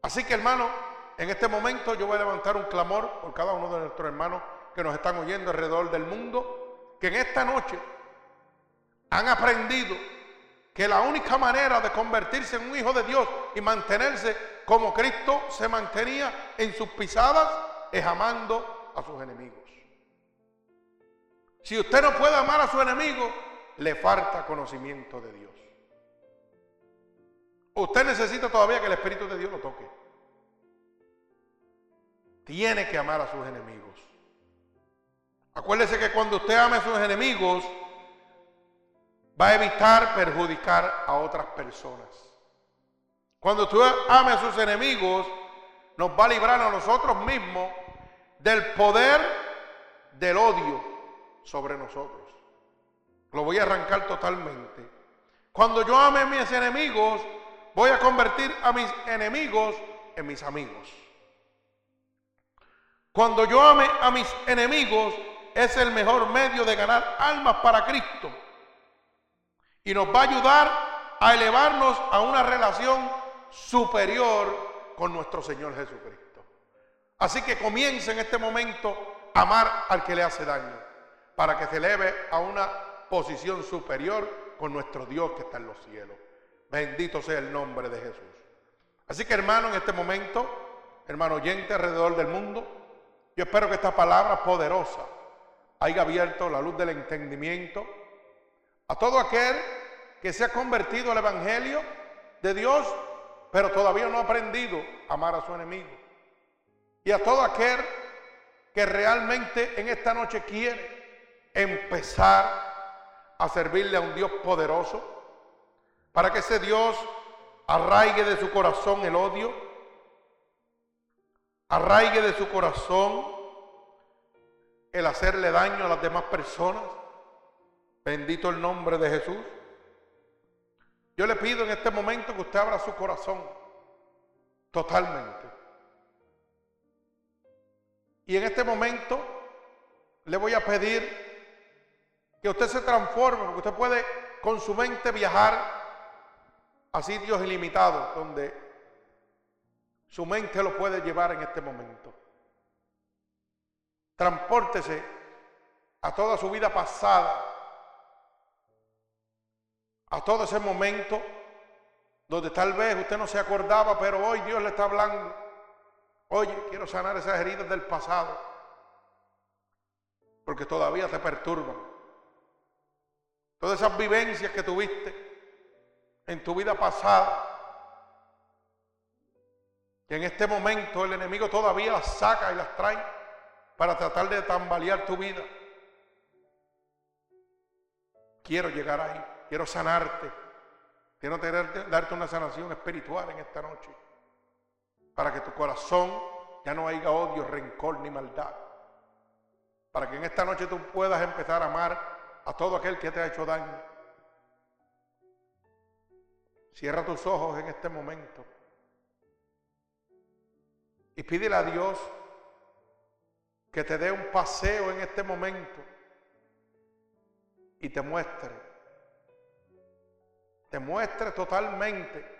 Así que hermano, en este momento yo voy a levantar un clamor por cada uno de nuestros hermanos que nos están oyendo alrededor del mundo, que en esta noche han aprendido que la única manera de convertirse en un hijo de Dios y mantenerse como Cristo se mantenía en sus pisadas es amando a sus enemigos. Si usted no puede amar a su enemigo, le falta conocimiento de Dios. Usted necesita todavía que el Espíritu de Dios lo toque. Tiene que amar a sus enemigos. Acuérdese que cuando usted ame a sus enemigos, va a evitar perjudicar a otras personas. Cuando usted ame a sus enemigos, nos va a librar a nosotros mismos del poder del odio sobre nosotros. Lo voy a arrancar totalmente. Cuando yo ame a mis enemigos, voy a convertir a mis enemigos en mis amigos. Cuando yo ame a mis enemigos, es el mejor medio de ganar almas para Cristo. Y nos va a ayudar a elevarnos a una relación superior con nuestro Señor Jesucristo. Así que comience en este momento a amar al que le hace daño, para que se eleve a una posición superior con nuestro Dios que está en los cielos. Bendito sea el nombre de Jesús. Así que hermano, en este momento, hermano oyente alrededor del mundo, yo espero que esta palabra poderosa haya abierto la luz del entendimiento a todo aquel que se ha convertido al Evangelio de Dios, pero todavía no ha aprendido a amar a su enemigo. Y a todo aquel que realmente en esta noche quiere empezar a servirle a un Dios poderoso, para que ese Dios arraigue de su corazón el odio, arraigue de su corazón el hacerle daño a las demás personas. Bendito el nombre de Jesús. Yo le pido en este momento que usted abra su corazón totalmente. Y en este momento le voy a pedir que usted se transforme, porque usted puede con su mente viajar a sitios ilimitados donde su mente lo puede llevar en este momento. Transpórtese a toda su vida pasada, a todo ese momento donde tal vez usted no se acordaba, pero hoy Dios le está hablando. Oye, quiero sanar esas heridas del pasado, porque todavía te perturban. Todas esas vivencias que tuviste en tu vida pasada, que en este momento el enemigo todavía las saca y las trae para tratar de tambalear tu vida. Quiero llegar ahí, quiero sanarte, quiero darte una sanación espiritual en esta noche, para que tu corazón ya no haya odio, rencor ni maldad, para que en esta noche tú puedas empezar a amar a todo aquel que te ha hecho daño. Cierra tus ojos en este momento y pídele a Dios que te dé un paseo en este momento y te muestre, te muestre totalmente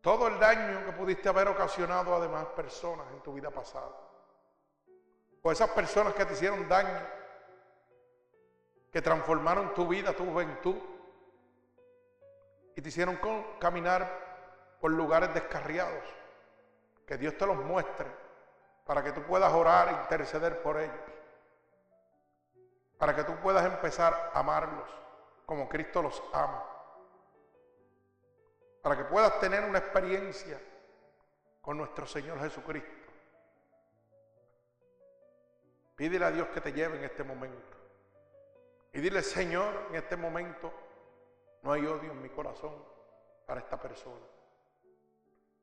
todo el daño que pudiste haber ocasionado a demás personas en tu vida pasada. O esas personas que te hicieron daño, que transformaron tu vida, tu juventud, y te hicieron caminar por lugares descarriados. Que Dios te los muestre para que tú puedas orar e interceder por ellos. Para que tú puedas empezar a amarlos como Cristo los ama. Para que puedas tener una experiencia con nuestro Señor Jesucristo. Pídele a Dios que te lleve en este momento. Y dile, Señor, en este momento no hay odio en mi corazón para esta persona.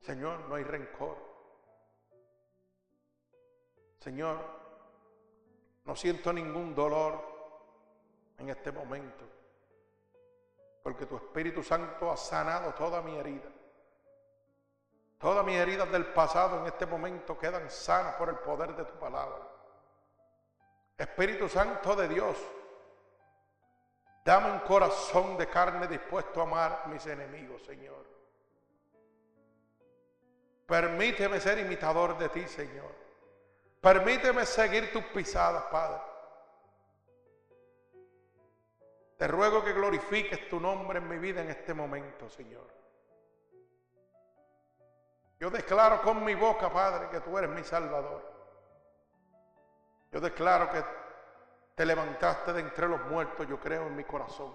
Señor, no hay rencor. Señor, no siento ningún dolor en este momento, porque tu Espíritu Santo ha sanado toda mi herida. Todas mis heridas del pasado en este momento quedan sanas por el poder de tu palabra. Espíritu Santo de Dios, dame un corazón de carne dispuesto a amar a mis enemigos, Señor. Permíteme ser imitador de ti, Señor. Permíteme seguir tus pisadas, Padre. Te ruego que glorifiques tu nombre en mi vida en este momento, Señor. Yo declaro con mi boca, Padre, que tú eres mi Salvador. Yo declaro que te levantaste de entre los muertos, yo creo en mi corazón,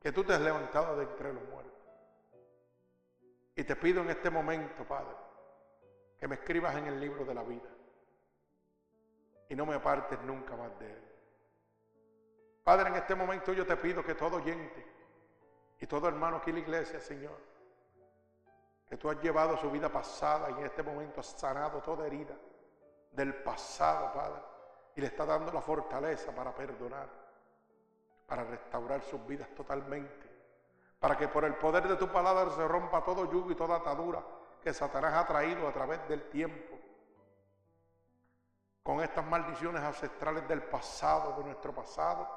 que tú te has levantado de entre los muertos. Y te pido en este momento, Padre, que me escribas en el libro de la vida y no me apartes nunca más de Él. Padre, en este momento yo te pido que todo oyente y todo hermano aquí en la iglesia, Señor, que tú has llevado su vida pasada y en este momento has sanado toda herida del pasado, Padre, y le está dando la fortaleza para perdonar, para restaurar sus vidas totalmente, para que por el poder de tu palabra se rompa todo yugo y toda atadura que Satanás ha traído a través del tiempo con estas maldiciones ancestrales del pasado, de nuestro pasado,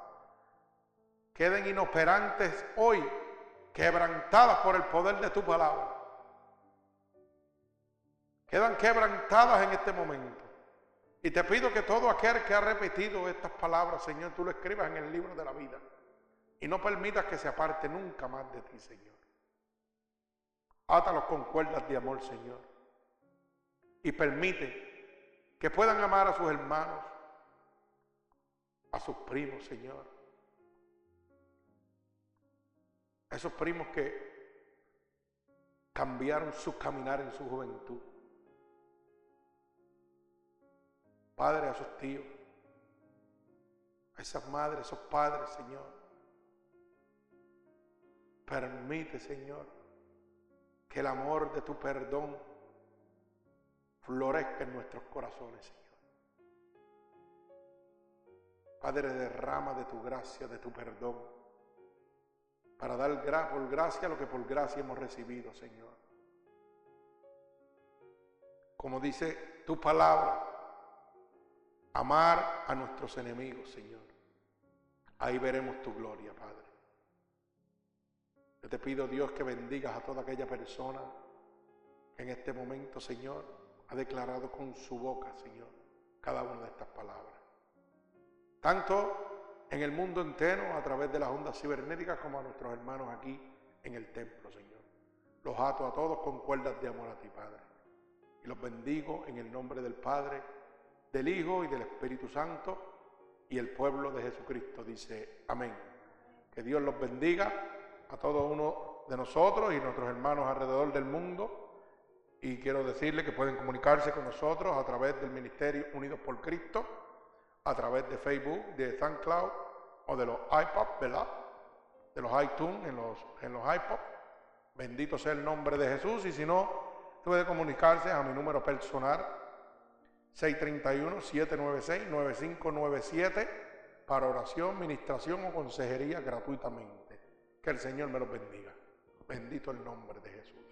queden inoperantes hoy, quebrantadas por el poder de tu palabra. Quedan quebrantadas en este momento. Y te pido que todo aquel que ha repetido estas palabras, Señor, tú lo escribas en el libro de la vida. Y no permitas que se aparte nunca más de ti, Señor. Átalos con cuerdas de amor, Señor. Y permite que puedan amar a sus hermanos, a sus primos, Señor. A esos primos que cambiaron su caminar en su juventud. Padre, a esos tíos, a esas madres, a esos padres, Señor. Permite, Señor, que el amor de tu perdón florezca en nuestros corazones, Señor. Padre, derrama de tu gracia, de tu perdón, para dar por gracia lo que por gracia hemos recibido, Señor. Como dice tu palabra, amar a nuestros enemigos, Señor. Ahí veremos tu gloria, Padre. Yo te pido, Dios, que bendigas a toda aquella persona en este momento, Señor, ha declarado con su boca, Señor, cada una de estas palabras. tanto en el mundo entero a través de las ondas cibernéticas como a nuestros hermanos aquí en el templo, Señor. Los ato a todos con cuerdas de amor a ti, Padre. Y los bendigo en el nombre del Padre, del Hijo y del Espíritu Santo. Y el pueblo de Jesucristo dice, amén. Que Dios los bendiga a todos uno de nosotros y nuestros hermanos alrededor del mundo. Y quiero decirle que pueden comunicarse con nosotros a través del Ministerio Unidos por Cristo, a través de Facebook, de SoundCloud o de los iPods, ¿verdad? De los iTunes en los, en los iPods. Bendito sea el nombre de Jesús. Y si no, puede comunicarse a mi número personal 631-796-9597 para oración, ministración o consejería gratuitamente. Que el Señor me los bendiga. Bendito el nombre de Jesús.